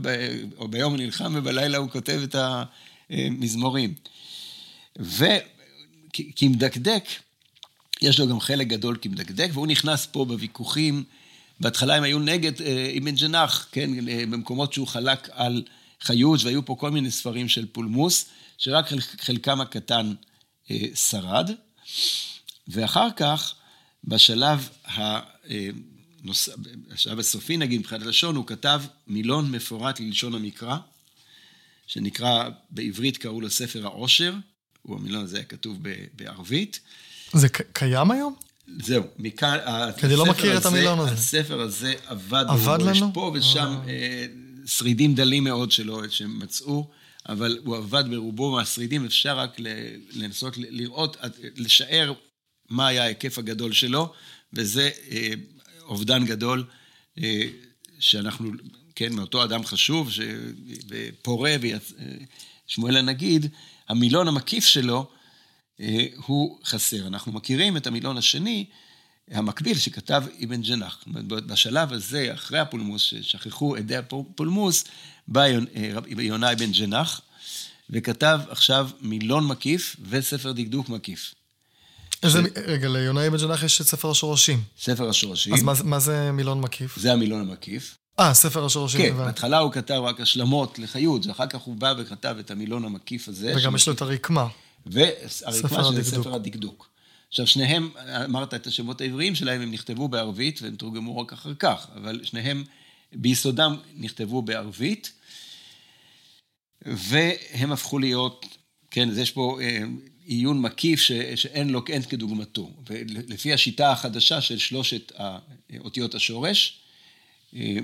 או ביום הוא נלחם, ובלילה הוא כותב את המזמורים. וכמדקדק, יש לו גם חלק גדול כמדקדק, והוא נכנס פה בוויכוחים. בהתחלה הם היו נגד אה, אבן ג'נח, כן, אה, במקומות שהוא חלק על חיוש, והיו פה כל מיני ספרים של פולמוס, שרק חלקם הקטן אה, שרד. ואחר כך, בשלב הנוס... בשלב הסופי, נגיד, מבחינת הלשון, הוא כתב מילון מפורט ללשון המקרא, שנקרא, בעברית קראו לו ספר העושר, הוא המילון הזה היה כתוב בערבית. זה קיים היום? זהו, מכאן, אני לא מכיר את המילון הזה. הספר הזה עבד, עבד לנו. יש פה ושם אה. אה, שרידים דלים מאוד שלו שהם מצאו, אבל הוא עבד ברובו מהשרידים, אפשר רק לנסות לראות, לשער מה היה ההיקף הגדול שלו, וזה אה, אובדן גדול שאנחנו, כן, מאותו אדם חשוב, ופורה, שמואל הנגיד, המילון המקיף שלו, אה, הוא חסר. אנחנו מכירים את המילון השני, המקביל שכתב אבן ג'נח. בשלב הזה, אחרי הפולמוס, ששכחו עדי הפולמוס, בא אה, יונה אבן ג'נח, וכתב עכשיו מילון מקיף וספר דקדוק מקיף. איזה. רגע, ליונה אבן ג'נח יש את ספר השורשים. ספר השורשים. אז מה, מה זה מילון מקיף? זה המילון המקיף. אה, ספר השורשים. כן, בהתחלה הוא כתב רק השלמות לחיות, ואחר כך הוא בא וכתב את המילון המקיף הזה. וגם יש לו את הרקמה. והרקמה שזה ספר הדקדוק. עכשיו, שניהם, אמרת את השמות העבריים שלהם, הם נכתבו בערבית והם תורגמו רק אחר כך, אבל שניהם ביסודם נכתבו בערבית, והם הפכו להיות, כן, אז יש פה אה, עיון מקיף ש, שאין לו, אין כדוגמתו. ולפי השיטה החדשה של שלושת אותיות השורש, אה,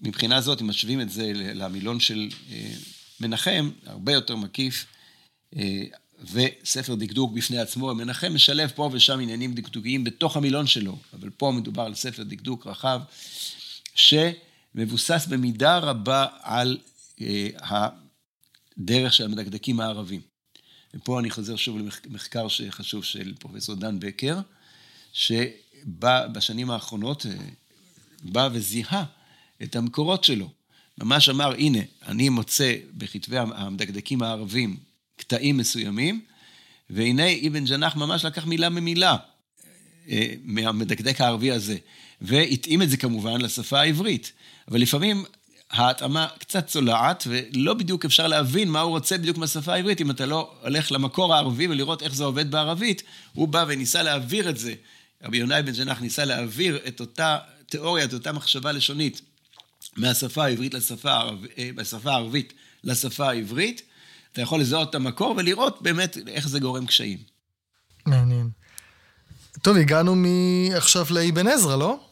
מבחינה זאת, אם משווים את זה למילון של אה, מנחם, הרבה יותר מקיף. וספר דקדוק בפני עצמו, מנחם משלב פה ושם עניינים דקדוקיים בתוך המילון שלו, אבל פה מדובר על ספר דקדוק רחב, שמבוסס במידה רבה על אה, הדרך של המדקדקים הערבים. ופה אני חוזר שוב למחקר שחשוב של פרופסור דן בקר, שבא בשנים האחרונות, אה, בא וזיהה את המקורות שלו. ממש אמר, הנה, אני מוצא בכתבי המדקדקים הערבים קטעים מסוימים, והנה אבן ג'נח ממש לקח מילה ממילה אה, מהמדקדק הערבי הזה, והתאים את זה כמובן לשפה העברית. אבל לפעמים ההתאמה קצת צולעת, ולא בדיוק אפשר להבין מה הוא רוצה בדיוק מהשפה העברית, אם אתה לא הולך למקור הערבי ולראות איך זה עובד בערבית. הוא בא וניסה להעביר את זה. רבי יונאי בן ג'נח ניסה להעביר את אותה תיאוריה, את אותה מחשבה לשונית, מהשפה העברית לשפה הערבית, אה, הערבית לשפה העברית, אתה יכול לזהות את המקור ולראות באמת איך זה גורם קשיים. מעניין. טוב, הגענו מעכשיו לאבן עזרא, לא?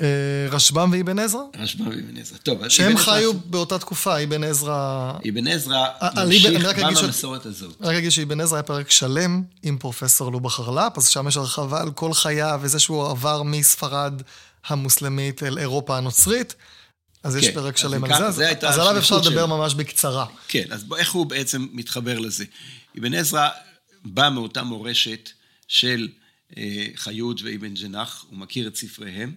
אה, רשב"ם ואבן עזרא? רשב"ם ואבן עזרא. טוב, שהם חיו באותה תקופה, אבן עזרא... אבן עזרא ממשיך במסורת הזאת. רק אגיד שאבן עזרא היה פרק שלם עם פרופסור לובה חרל"פ, אז שם יש הרחבה על כל חייו וזה שהוא עבר מספרד המוסלמית אל אירופה הנוצרית. אז יש כן, פרק שלם על זה, אז עליו אפשר לדבר ממש בקצרה. כן, אז איך הוא בעצם מתחבר לזה? אבן עזרא בא מאותה מורשת של אה, חיות ואבן ג'נח, הוא מכיר את ספריהם.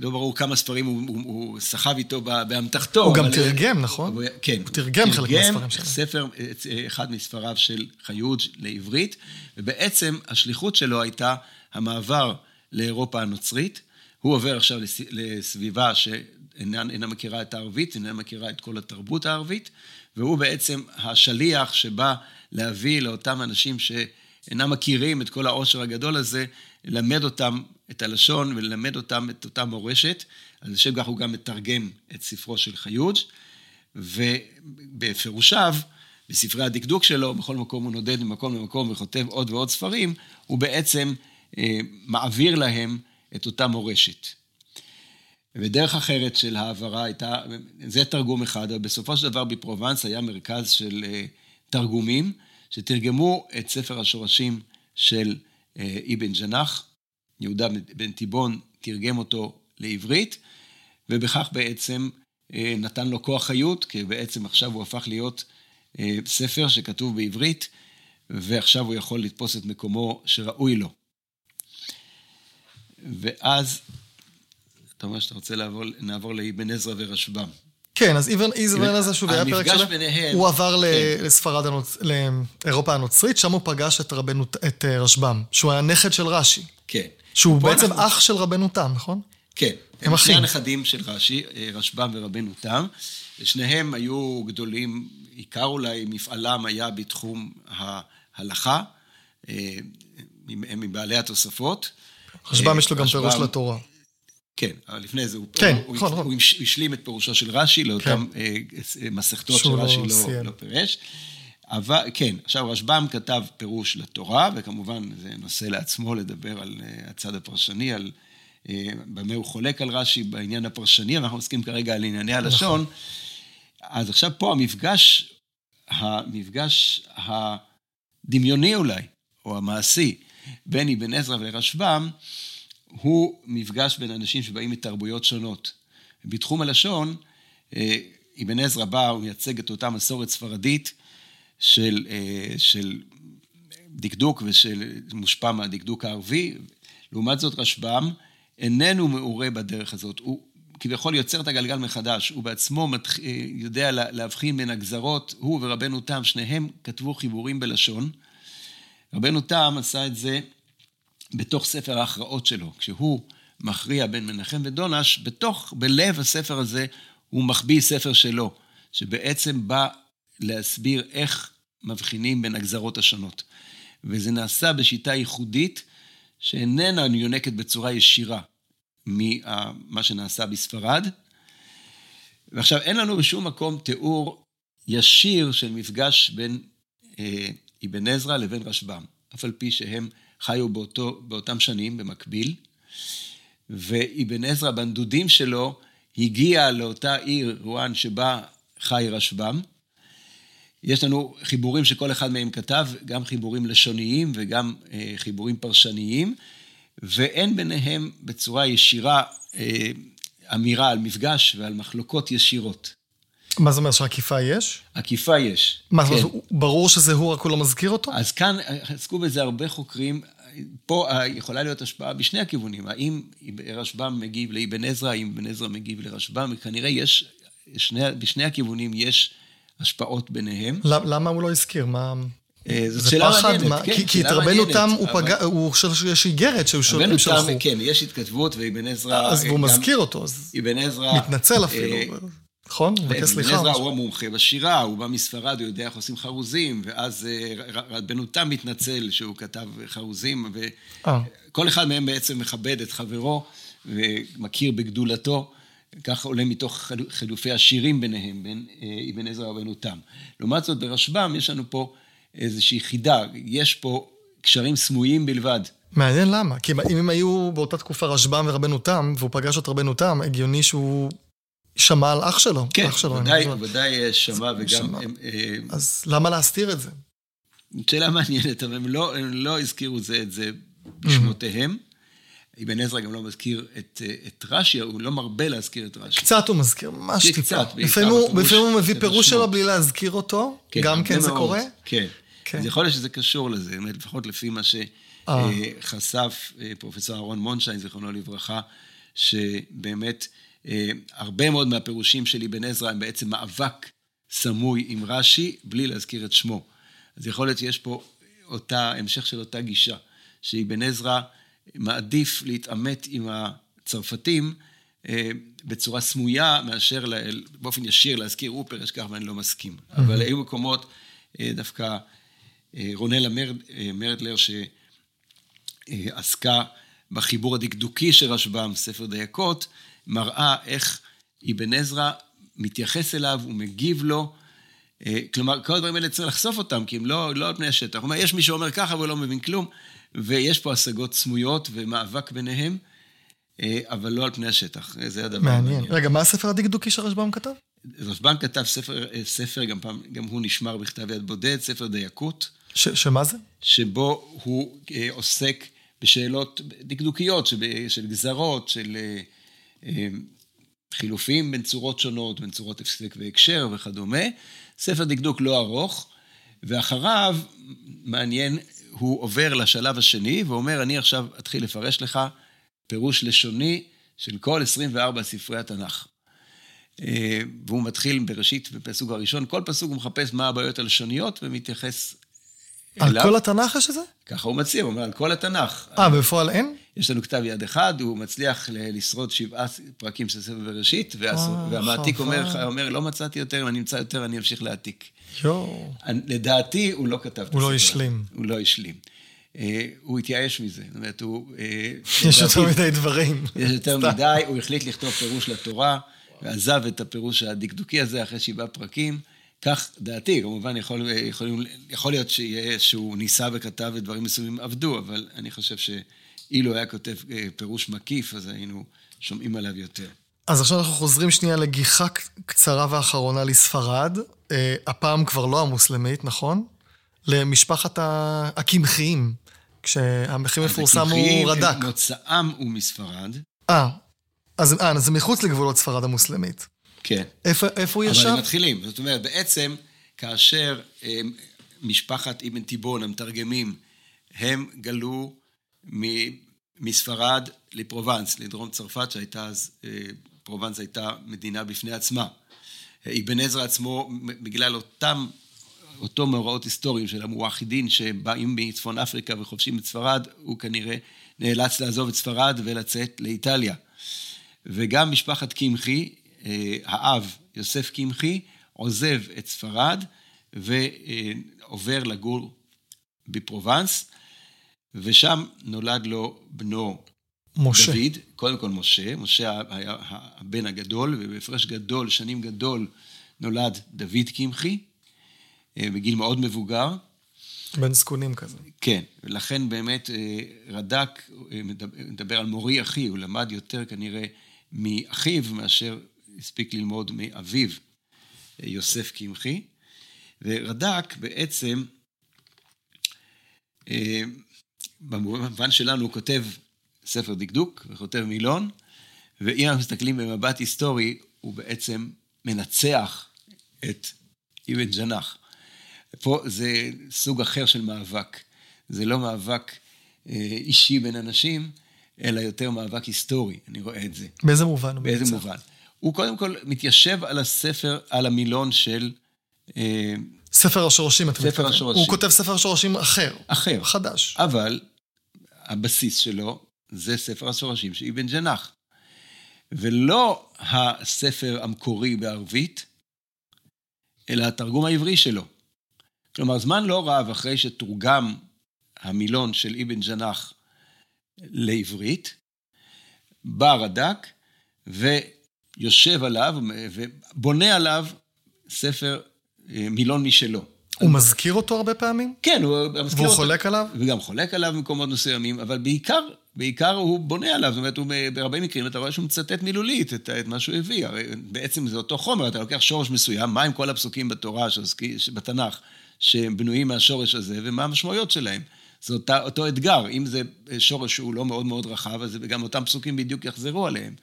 לא ברור כמה ספרים הוא, הוא, הוא סחב איתו באמתחתו. הוא גם תרגם, נכון? הוא, כן. הוא תרגם חלק מהספרים שלו. ספר, אחד מספריו של חיות לעברית, ובעצם השליחות שלו הייתה המעבר לאירופה הנוצרית. הוא עובר עכשיו לסביבה שאינה מכירה את הערבית, אינה מכירה את כל התרבות הערבית, והוא בעצם השליח שבא להביא לאותם אנשים שאינם מכירים את כל העושר הגדול הזה, ללמד אותם את הלשון וללמד אותם את אותה מורשת. אז לשם כך הוא גם מתרגם את ספרו של חיוג', ובפירושיו, בספרי הדקדוק שלו, בכל מקום הוא נודד ממקום למקום וכותב עוד ועוד ספרים, הוא בעצם אה, מעביר להם את אותה מורשת. ודרך אחרת של העברה הייתה, זה תרגום אחד, אבל בסופו של דבר בפרובנס היה מרכז של אה, תרגומים, שתרגמו את ספר השורשים של אה, אבן ג'נח, יהודה בן תיבון תרגם אותו לעברית, ובכך בעצם אה, נתן לו כוח חיות, כי בעצם עכשיו הוא הפך להיות ספר שכתוב בעברית, ועכשיו הוא יכול לתפוס את מקומו שראוי לו. ואז, אתה אומר שאתה רוצה לעבור, נעבור לאבן עזרא ורשב"ם. כן, אז אבן עזרא שוב היה פרק שלו, ביניהם, הוא עבר כן. לספרד, הנוצ... לאירופה הנוצרית, שם הוא פגש את, רבנו, את אה, רשב"ם, שהוא היה נכד של רש"י. כן. שהוא בעצם אנחנו... אח של רבנו תם, נכון? כן. הם, הם שני הנכדים של רש"י, אה, רשב"ם ורבנו תם. שניהם היו גדולים, עיקר אולי מפעלם היה בתחום ההלכה, אה, הם מבעלי התוספות. רשב"ם יש לו גם פירוש לתורה. כן, אבל לפני זה הוא, כן, הוא, נכון, הוא, נכון. הוא השלים את פירושו של רש"י לאותן כן. אה, מסכתות שרש"י לא, לא, לא פירש. אבל, כן, עכשיו רשב"ם כתב פירוש לתורה, וכמובן זה נושא לעצמו לדבר על uh, הצד הפרשני, על uh, במה הוא חולק על רש"י בעניין הפרשני, אנחנו עוסקים כרגע על ענייני הלשון. נכון. אז עכשיו פה המפגש, המפגש הדמיוני אולי, או המעשי, בין אבן עזרא לרשב"ם, הוא מפגש בין אנשים שבאים מתרבויות שונות. בתחום הלשון, אה, אבן עזרא בא, הוא מייצג את אותה מסורת ספרדית של, אה, של דקדוק ושל מושפע מהדקדוק הערבי. לעומת זאת, רשב"ם איננו מעורה בדרך הזאת. הוא כביכול יוצר את הגלגל מחדש. הוא בעצמו מתח... אה, יודע להבחין בין הגזרות. הוא ורבנו תם, שניהם כתבו חיבורים בלשון. רבנו תם עשה את זה בתוך ספר ההכרעות שלו. כשהוא מכריע בין מנחם ודונש, בתוך, בלב הספר הזה, הוא מחביא ספר שלו, שבעצם בא להסביר איך מבחינים בין הגזרות השונות. וזה נעשה בשיטה ייחודית, שאיננה יונקת בצורה ישירה ממה שנעשה בספרד. ועכשיו, אין לנו בשום מקום תיאור ישיר של מפגש בין אה, אבן עזרא לבין רשב"ם, אף על פי שהם חיו באותו, באותם שנים במקביל, ואבן עזרא בנדודים שלו הגיע לאותה עיר, רואן, שבה חי רשב"ם. יש לנו חיבורים שכל אחד מהם כתב, גם חיבורים לשוניים וגם אה, חיבורים פרשניים, ואין ביניהם בצורה ישירה אה, אמירה על מפגש ועל מחלוקות ישירות. מה זה אומר, שעקיפה יש? עקיפה יש. מה, כן. ברור שזה הוא, רק הוא לא מזכיר אותו? אז כאן עסקו בזה הרבה חוקרים. פה יכולה להיות השפעה בשני הכיוונים. האם רשב"ם מגיב לאבן עזרא, האם אבן עזרא מגיב לרשב"ם, כנראה יש, שני, בשני הכיוונים יש השפעות ביניהם. למה הוא לא הזכיר? מה... אה, זאת שאלה מעניינת, מה, כן, כי, כי את רבנו תם הוא אבל... פגע, הוא חושב שיש איגרת שהוא שלחו. רבנו תם, כן, יש התכתבות, ואבן עזרא... אז הוא מזכיר אותו, אז... אבן עזרא... מתנצל אפילו. אה, נכון? מבקש סליחה. בן עזרא הוא המומחה בשירה, הוא בא מספרד, הוא יודע איך עושים חרוזים, ואז אה, רבנו תם מתנצל שהוא כתב חרוזים, וכל אחד מהם בעצם מכבד את חברו ומכיר בגדולתו. כך עולה מתוך חילופי השירים ביניהם, בין אבן עזרא ובין אותם. לעומת זאת, ברשב"ם יש לנו פה איזושהי חידה, יש פה קשרים סמויים בלבד. מעניין למה, כי אם הם היו באותה תקופה רשב"ם ורבנו תם, והוא פגש את רבנו תם, הגיוני שהוא שמע על אח שלו. כן, אח שלו, ודאי, ודאי שמע וגם... שמע. הם, אה, אז למה להסתיר את זה? שאלה מעניינת, אבל הם לא, הם לא הזכירו זה את זה בשמותיהם. אבן עזרא גם לא מזכיר את, אה, את רש"י, הוא לא מרבה להזכיר את רש"י. קצת הוא מזכיר, ממש קצת, טיפה. לפעמים הוא- מביא פירוש. שלו בלי להזכיר אותו, כן, גם כן זה מאוד. קורה. כן. כן. אז יכול להיות שזה קשור לזה, באמת, לפחות לפי מה אה. שחשף פרופסור אהרון מונשיין, זיכרונו לברכה, שבאמת אה, הרבה מאוד מהפירושים של אבן עזרא הם בעצם מאבק סמוי עם רש"י, בלי להזכיר את שמו. אז יכול להיות שיש פה אותה, המשך של אותה גישה, שאבן עזרא מעדיף להתעמת עם הצרפתים אה, בצורה סמויה, מאשר באופן ישיר להזכיר הוא פירש כך ואני לא מסכים. אבל היו מקומות, אה, דווקא אה, רונלה מרד, מרדלר, שעסקה בחיבור הדקדוקי של רשב"ם, ספר דייקות, מראה איך אבן עזרא מתייחס אליו ומגיב לו. כלומר, כל הדברים האלה צריך לחשוף אותם, כי הם לא, לא על פני השטח. הוא אומר, יש מי שאומר ככה והוא לא מבין כלום, ויש פה השגות סמויות ומאבק ביניהם, אה, אבל לא על פני השטח. זה הדבר מעניין. רגע, מה הספר הדקדוקי שרשב"ם כתב? רשב"ם כתב ספר, אה, ספר גם, פעם, גם הוא נשמר בכתב יד בודד, ספר דייקות, ש- שמה זה? שבו הוא אה, עוסק בשאלות דקדוקיות, של, של גזרות, של אה, אה, חילופים בין צורות שונות, בין צורות הפסק והקשר וכדומה. ספר דקדוק לא ארוך, ואחריו, מעניין, הוא עובר לשלב השני ואומר, אני עכשיו אתחיל לפרש לך פירוש לשוני של כל 24 ספרי התנ"ך. אה, והוא מתחיל בראשית, בפסוק הראשון, כל פסוק הוא מחפש מה הבעיות הלשוניות ומתייחס על אליו. כל התנ"ך יש את זה? ככה הוא מציע, הוא אומר, על כל התנ"ך. אה, בפועל אין? יש לנו כתב יד אחד, הוא מצליח לשרוד שבעה פרקים של ספר בראשית, והמעתיק. אומר, אומר, לא מצאתי יותר, אם אני אמצא יותר, אני אמשיך להעתיק. יואו. לדעתי, הוא לא כתב את הוא לא הספר. השלים. הוא לא השלים. אה, הוא התייאש מזה, זאת אומרת, הוא... אה, <laughs> יש יותר מדי דברים. יש יותר. מדי, הוא החליט לכתוב פירוש לתורה, ועזב את הפירוש הדקדוקי הזה אחרי שבעה פרקים. כך דעתי, כמובן יכול, יכול, יכול להיות שיהיה שהוא ניסה וכתב ודברים מסוימים עבדו, אבל אני חושב שאילו היה כותב אה, פירוש מקיף, אז היינו שומעים עליו יותר. אז עכשיו אנחנו חוזרים שנייה לגיחה קצרה ואחרונה לספרד, אה, הפעם כבר לא המוסלמית, נכון? למשפחת הקמחיים, כשהמחיר מפורסם אז הוא הקמחיים, רד"ק. הם- מוצאם הוא מספרד, אה, אז אה, אז זה מחוץ לגבולות ספרד המוסלמית. כן. איפה, איפה הוא אבל ישב? הם מתחילים. זאת אומרת, בעצם, כאשר אה, משפחת אבן תיבון, המתרגמים, הם גלו מספרד לפרובנס, לדרום צרפת, שהייתה אז, אה, פרובנס הייתה מדינה בפני עצמה. אבן עזרא עצמו, בגלל אותם, אותו מאורעות היסטוריים של המואחידין שבאים מצפון אפריקה וכובשים את ספרד, הוא כנראה נאלץ לעזוב את ספרד ולצאת לאיטליה. וגם משפחת קמחי, אה, האב, יוסף קמחי, עוזב את ספרד ועובר לגור בפרובנס, ושם נולד לו בנו משה. דוד, קודם כל משה, משה היה הבן הגדול, ובהפרש גדול, שנים גדול, נולד דוד קמחי, אה, בגיל מאוד מבוגר. בן זקונים כזה. כן, ולכן באמת אה, רד"ק אה, מדבר, על מורי אחי, הוא למד יותר כנראה מאחיו מאשר הספיק ללמוד מאביו, יוסף קמחי. ורד"ק בעצם, במובן שלנו הוא כותב ספר דקדוק וכותב מילון, ואם אנחנו מסתכלים במבט היסטורי, הוא בעצם מנצח את אבן ג'נח. פה זה סוג אחר של מאבק. זה לא מאבק אה, אישי בין אנשים, אלא יותר מאבק היסטורי, אני רואה את זה. באיזה מובן? הוא באיזה מנצח? מובן? הוא קודם כל מתיישב על הספר, על המילון של אה, ספר השורשים, אתה ספר מתכוון. השורשים. הוא כותב ספר שורשים אחר. אחר. חדש. אבל הבסיס שלו זה ספר השורשים של אבן ג'נח. ולא הספר המקורי בערבית, אלא התרגום העברי שלו. כלומר, זמן לא רב אחרי שתורגם המילון של אבן ג'נח לעברית, בא רד"ק יושב עליו ובונה עליו ספר אה, מילון משלו. הוא מזכיר אותו הרבה פעמים? כן, הוא מזכיר אותו. והוא חולק עליו? וגם חולק עליו במקומות מסוימים, אבל בעיקר, בעיקר הוא בונה עליו, זאת אומרת, הוא, בהרבה מקרים אתה רואה שהוא מצטט מילולית את, את מה שהוא הביא, הרי בעצם זה אותו חומר, אתה לוקח שורש מסוים, מה עם כל הפסוקים בתורה, בתנ"ך, שהם בנויים מהשורש הזה, ומה המשמעויות שלהם. זה אותה, אותו אתגר, אם זה שורש שהוא לא מאוד מאוד רחב, אז גם אותם פסוקים בדיוק יחזרו עליהם.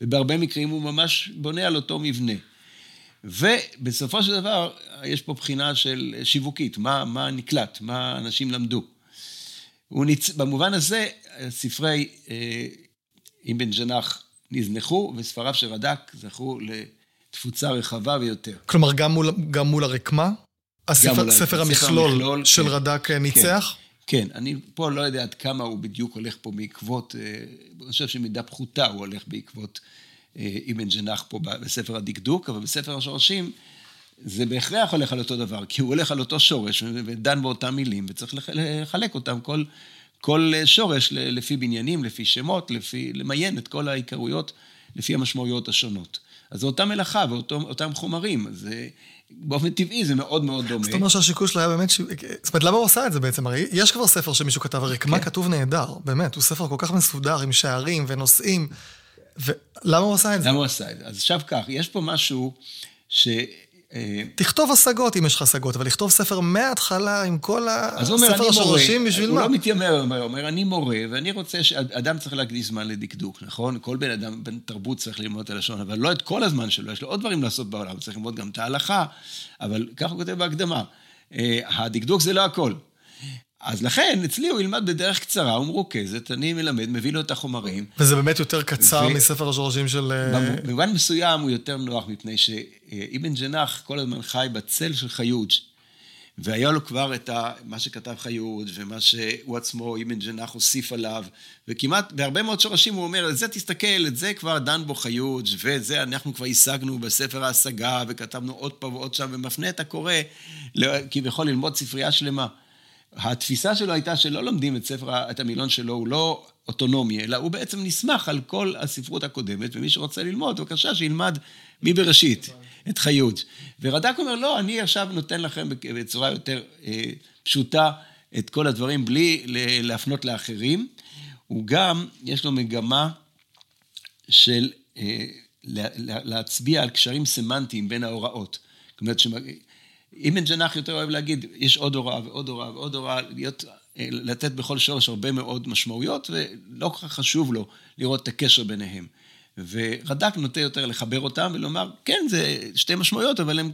ובהרבה מקרים הוא ממש בונה על אותו מבנה. ובסופו של דבר, יש פה בחינה של שיווקית, מה, מה נקלט, מה אנשים למדו. ניצ... במובן הזה, ספרי אה, אבן ג'נח נזנחו, וספריו של רד"ק זכו לתפוצה רחבה ביותר. כלומר, גם מול, גם מול הרקמה? הספר, ספר המכלול, המכלול של כן, רד"ק אה, ניצח? כן, כן, אני פה לא יודע עד כמה הוא בדיוק הולך פה בעקבות, אה, אני חושב שמידה פחותה הוא הולך בעקבות אבן ג'נח פה בספר הדקדוק, אבל בספר השורשים זה בהכרח הולך על אותו דבר, כי הוא הולך על אותו שורש ודן באותם מילים, וצריך לחלק אותם, כל, כל שורש לפי בניינים, לפי שמות, לפי, למיין את כל העיקרויות לפי המשמעויות השונות. אז זו אותה מלאכה ואותם חומרים, אז באופן טבעי זה מאוד מאוד דומה. זאת אומרת שהשיקול שלו היה באמת, ש... זאת אומרת, למה הוא עושה את זה בעצם? הרי יש כבר ספר שמישהו כתב, הרקמה כן. כתוב נהדר, באמת, הוא ספר כל כך מסודר עם שערים ונושאים. ולמה הוא עשה את זה? למה הוא עשה את זה? אז עכשיו כך, יש פה משהו ש... אה, תכתוב השגות אם יש לך השגות, אבל לכתוב ספר מההתחלה עם כל הספר השורשים, בשביל מה? הוא לא מתיימר, הוא אומר, אני מורה, ואני רוצה שאדם צריך להקדיש זמן לדקדוק, נכון? כל בן אדם, בן תרבות צריך ללמוד את הלשון, אבל לא את כל הזמן שלו, יש לו עוד דברים לעשות בעולם, צריך ללמוד גם את ההלכה, אבל ככה הוא כותב בהקדמה. אה, הדקדוק זה לא הכל. אז לכן, אצלי הוא ילמד בדרך קצרה ומרוכזת, אני מלמד, מביא לו את החומרים. וזה באמת יותר קצר ו... מספר השורשים של... אה, במובן מסוים הוא יותר נוח, מפני שאבן ג'נח כל הזמן חי בצל של חיוג. והיה לו כבר את ה, מה שכתב חיוד, ומה שהוא עצמו, אבן ג'נח, הוסיף עליו, וכמעט, בהרבה מאוד שורשים הוא אומר, את זה תסתכל, את זה כבר דן בו חיוד, וזה אנחנו כבר השגנו בספר ההשגה, וכתבנו עוד פעם ועוד שם, ומפנה את הקורא, כביכול ללמוד ספרייה שלמה. התפיסה שלו הייתה שלא לומדים את ספר, את המילון שלו, הוא לא אוטונומי, אלא הוא בעצם נסמך על כל הספרות הקודמת, ומי שרוצה ללמוד, בבקשה, שילמד מבראשית את חיות. ורד"ק אומר, לא, אני עכשיו נותן לכם בצורה יותר אה, פשוטה את כל הדברים, בלי להפנות לאחרים. הוא גם, יש לו מגמה של אה, להצביע על קשרים סמנטיים בין ההוראות. זאת אומרת, אבן ג'נח יותר אוהב להגיד, יש עוד הוראה ועוד הוראה ועוד הוראה, להיות, אה, לתת בכל שורש הרבה מאוד משמעויות, ולא כל כך חשוב לו לראות את הקשר ביניהם. ורד"ק נוטה יותר לחבר אותם ולומר, כן, זה שתי משמעויות, אבל הן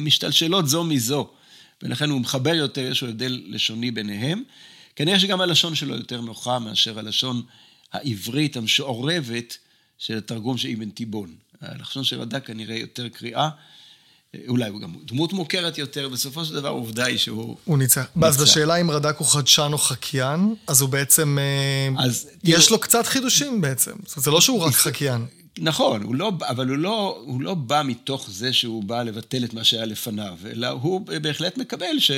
משתלשלות זו מזו. ולכן הוא מחבר יותר, יש לו הבדל לשוני ביניהם. כנראה שגם הלשון שלו יותר נוחה מאשר הלשון העברית המשעורבת של התרגום של אבן תיבון. הלשון של רד"ק כנראה יותר קריאה. אולי הוא גם דמות מוכרת יותר, בסופו של דבר העובדה היא שהוא... הוא ניצח. אז בשאלה אם רד"ק הוא חדשן או חקיין, אז הוא בעצם... אה, אז יש. לו קצת חידושים בעצם. זה לא שהוא רק חקיין. נכון, הוא לא, אבל הוא לא, הוא לא בא מתוך זה שהוא בא לבטל את מה שהיה לפניו, אלא הוא בהחלט מקבל ש...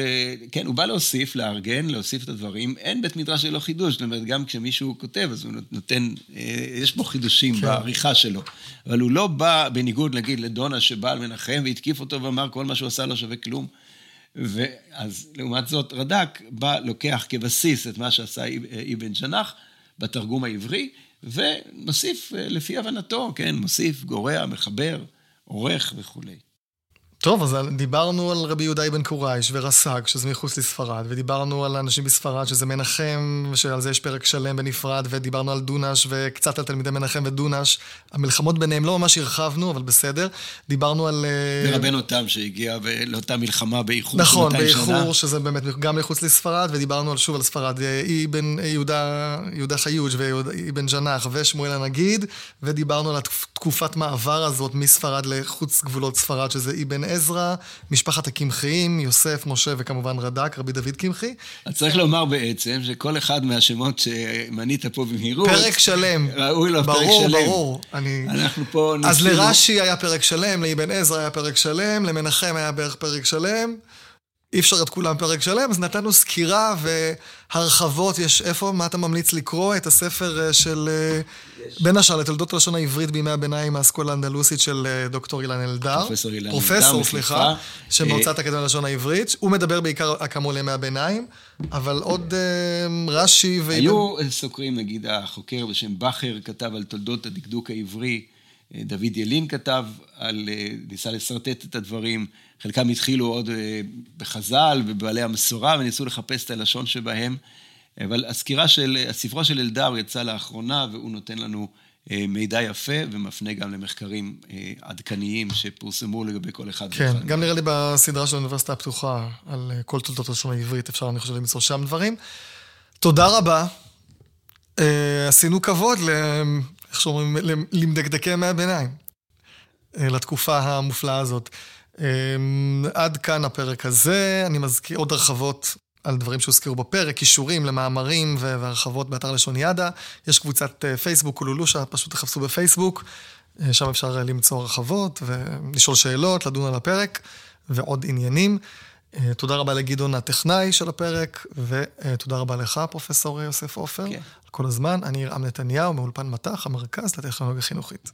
כן, הוא בא להוסיף, לארגן, להוסיף את הדברים. אין בית מדרש ללא חידוש, זאת אומרת, גם כשמישהו כותב, אז הוא נותן, אה, יש פה חידושים כן. בעריכה שלו. אבל הוא לא בא, בניגוד, נגיד, לדונה שבא על מנחם והתקיף אותו ואמר, כל מה שהוא עשה לא שווה כלום. ואז לעומת זאת, רד"ק בא, לוקח כבסיס את מה שעשה אבן ג'נח בתרגום העברי, ומוסיף אה, לפי הבנתו, כן, מוסיף, גורע, מחבר, עורך וכולי. טוב, אז דיברנו על רבי יהודה אבן קורייש ורס"ג, שזה מחוץ לספרד, ודיברנו על אנשים בספרד, שזה מנחם, שעל זה יש פרק שלם בנפרד, ודיברנו על דונש, וקצת על תלמידי מנחם ודונש. המלחמות ביניהם לא ממש הרחבנו, אבל בסדר. דיברנו על... אה, ורבנו תם שהגיע לאותה מלחמה באיחור נכון, באיחור, שזה באמת גם מחוץ לספרד, ודיברנו על, שוב על ספרד, אה, אבן יהודה, יהודה חיוש ואבן ג'נח ושמואל הנגיד, ודיברנו על התקופת מעבר הזאת מספרד לחוץ גבולות ספרד, שזה אבן עזרא, משפחת הקמחיים, יוסף, משה וכמובן רד"ק, רבי דוד קמחי. אז צריך לומר בעצם שכל אחד מהשמות שמנית פה במהירות... פרק שלם. ראוי לו ברור, פרק שלם. ברור, ברור. אני... אנחנו פה. אז לרש"י היה פרק שלם, לאבן עזרא היה פרק שלם, למנחם היה בערך פרק שלם. אי אפשר את כולם פרק שלם, אז נתנו סקירה והרחבות, יש איפה, מה אתה ממליץ לקרוא? את הספר של, יש. בין השאר, לתולדות הלשון העברית בימי הביניים, האסכולה האנדלוסית של דוקטור אילן אלדר. פרופסור אילן אלדר. פרופסור, סליחה, שמהוצאת האקדמיה ללשון העברית. הוא מדבר בעיקר כאמור לימי הביניים, אבל עוד רש"י ו... היו סוקרים, נגיד החוקר בשם בכר כתב על תולדות הדקדוק העברי. דוד ילין כתב על, ניסה לשרטט את הדברים, חלקם התחילו עוד בחז"ל ובבעלי המסורה וניסו לחפש את הלשון שבהם, אבל הסקירה של, הספרו של אלדר יצא לאחרונה והוא נותן לנו מידע יפה ומפנה גם למחקרים עדכניים שפורסמו לגבי כל אחד. כן, ואחד. גם נראה לי בסדרה של האוניברסיטה הפתוחה על כל תולדות הלשון העברית, אפשר אני חושב למצוא שם דברים. תודה רבה. עשינו כבוד איך שאומרים, למדקדקי ימי הביניים, אה, לתקופה המופלאה הזאת. אה, עד כאן הפרק הזה, אני מזכיר עוד הרחבות על דברים שהוזכרו בפרק, קישורים למאמרים והרחבות באתר לשון ידה. יש קבוצת אה, פייסבוק, קולולושה, פשוט תחפשו בפייסבוק, שם אפשר למצוא הרחבות ולשאול שאלות, לדון על הפרק ועוד עניינים. תודה רבה לגדעון הטכנאי של הפרק, ותודה רבה לך, פרופ' יוסף עופר, כן. על כל הזמן. אני ירעם נתניהו מאולפן מט"ח, המרכז לטכנולוגיה חינוכית.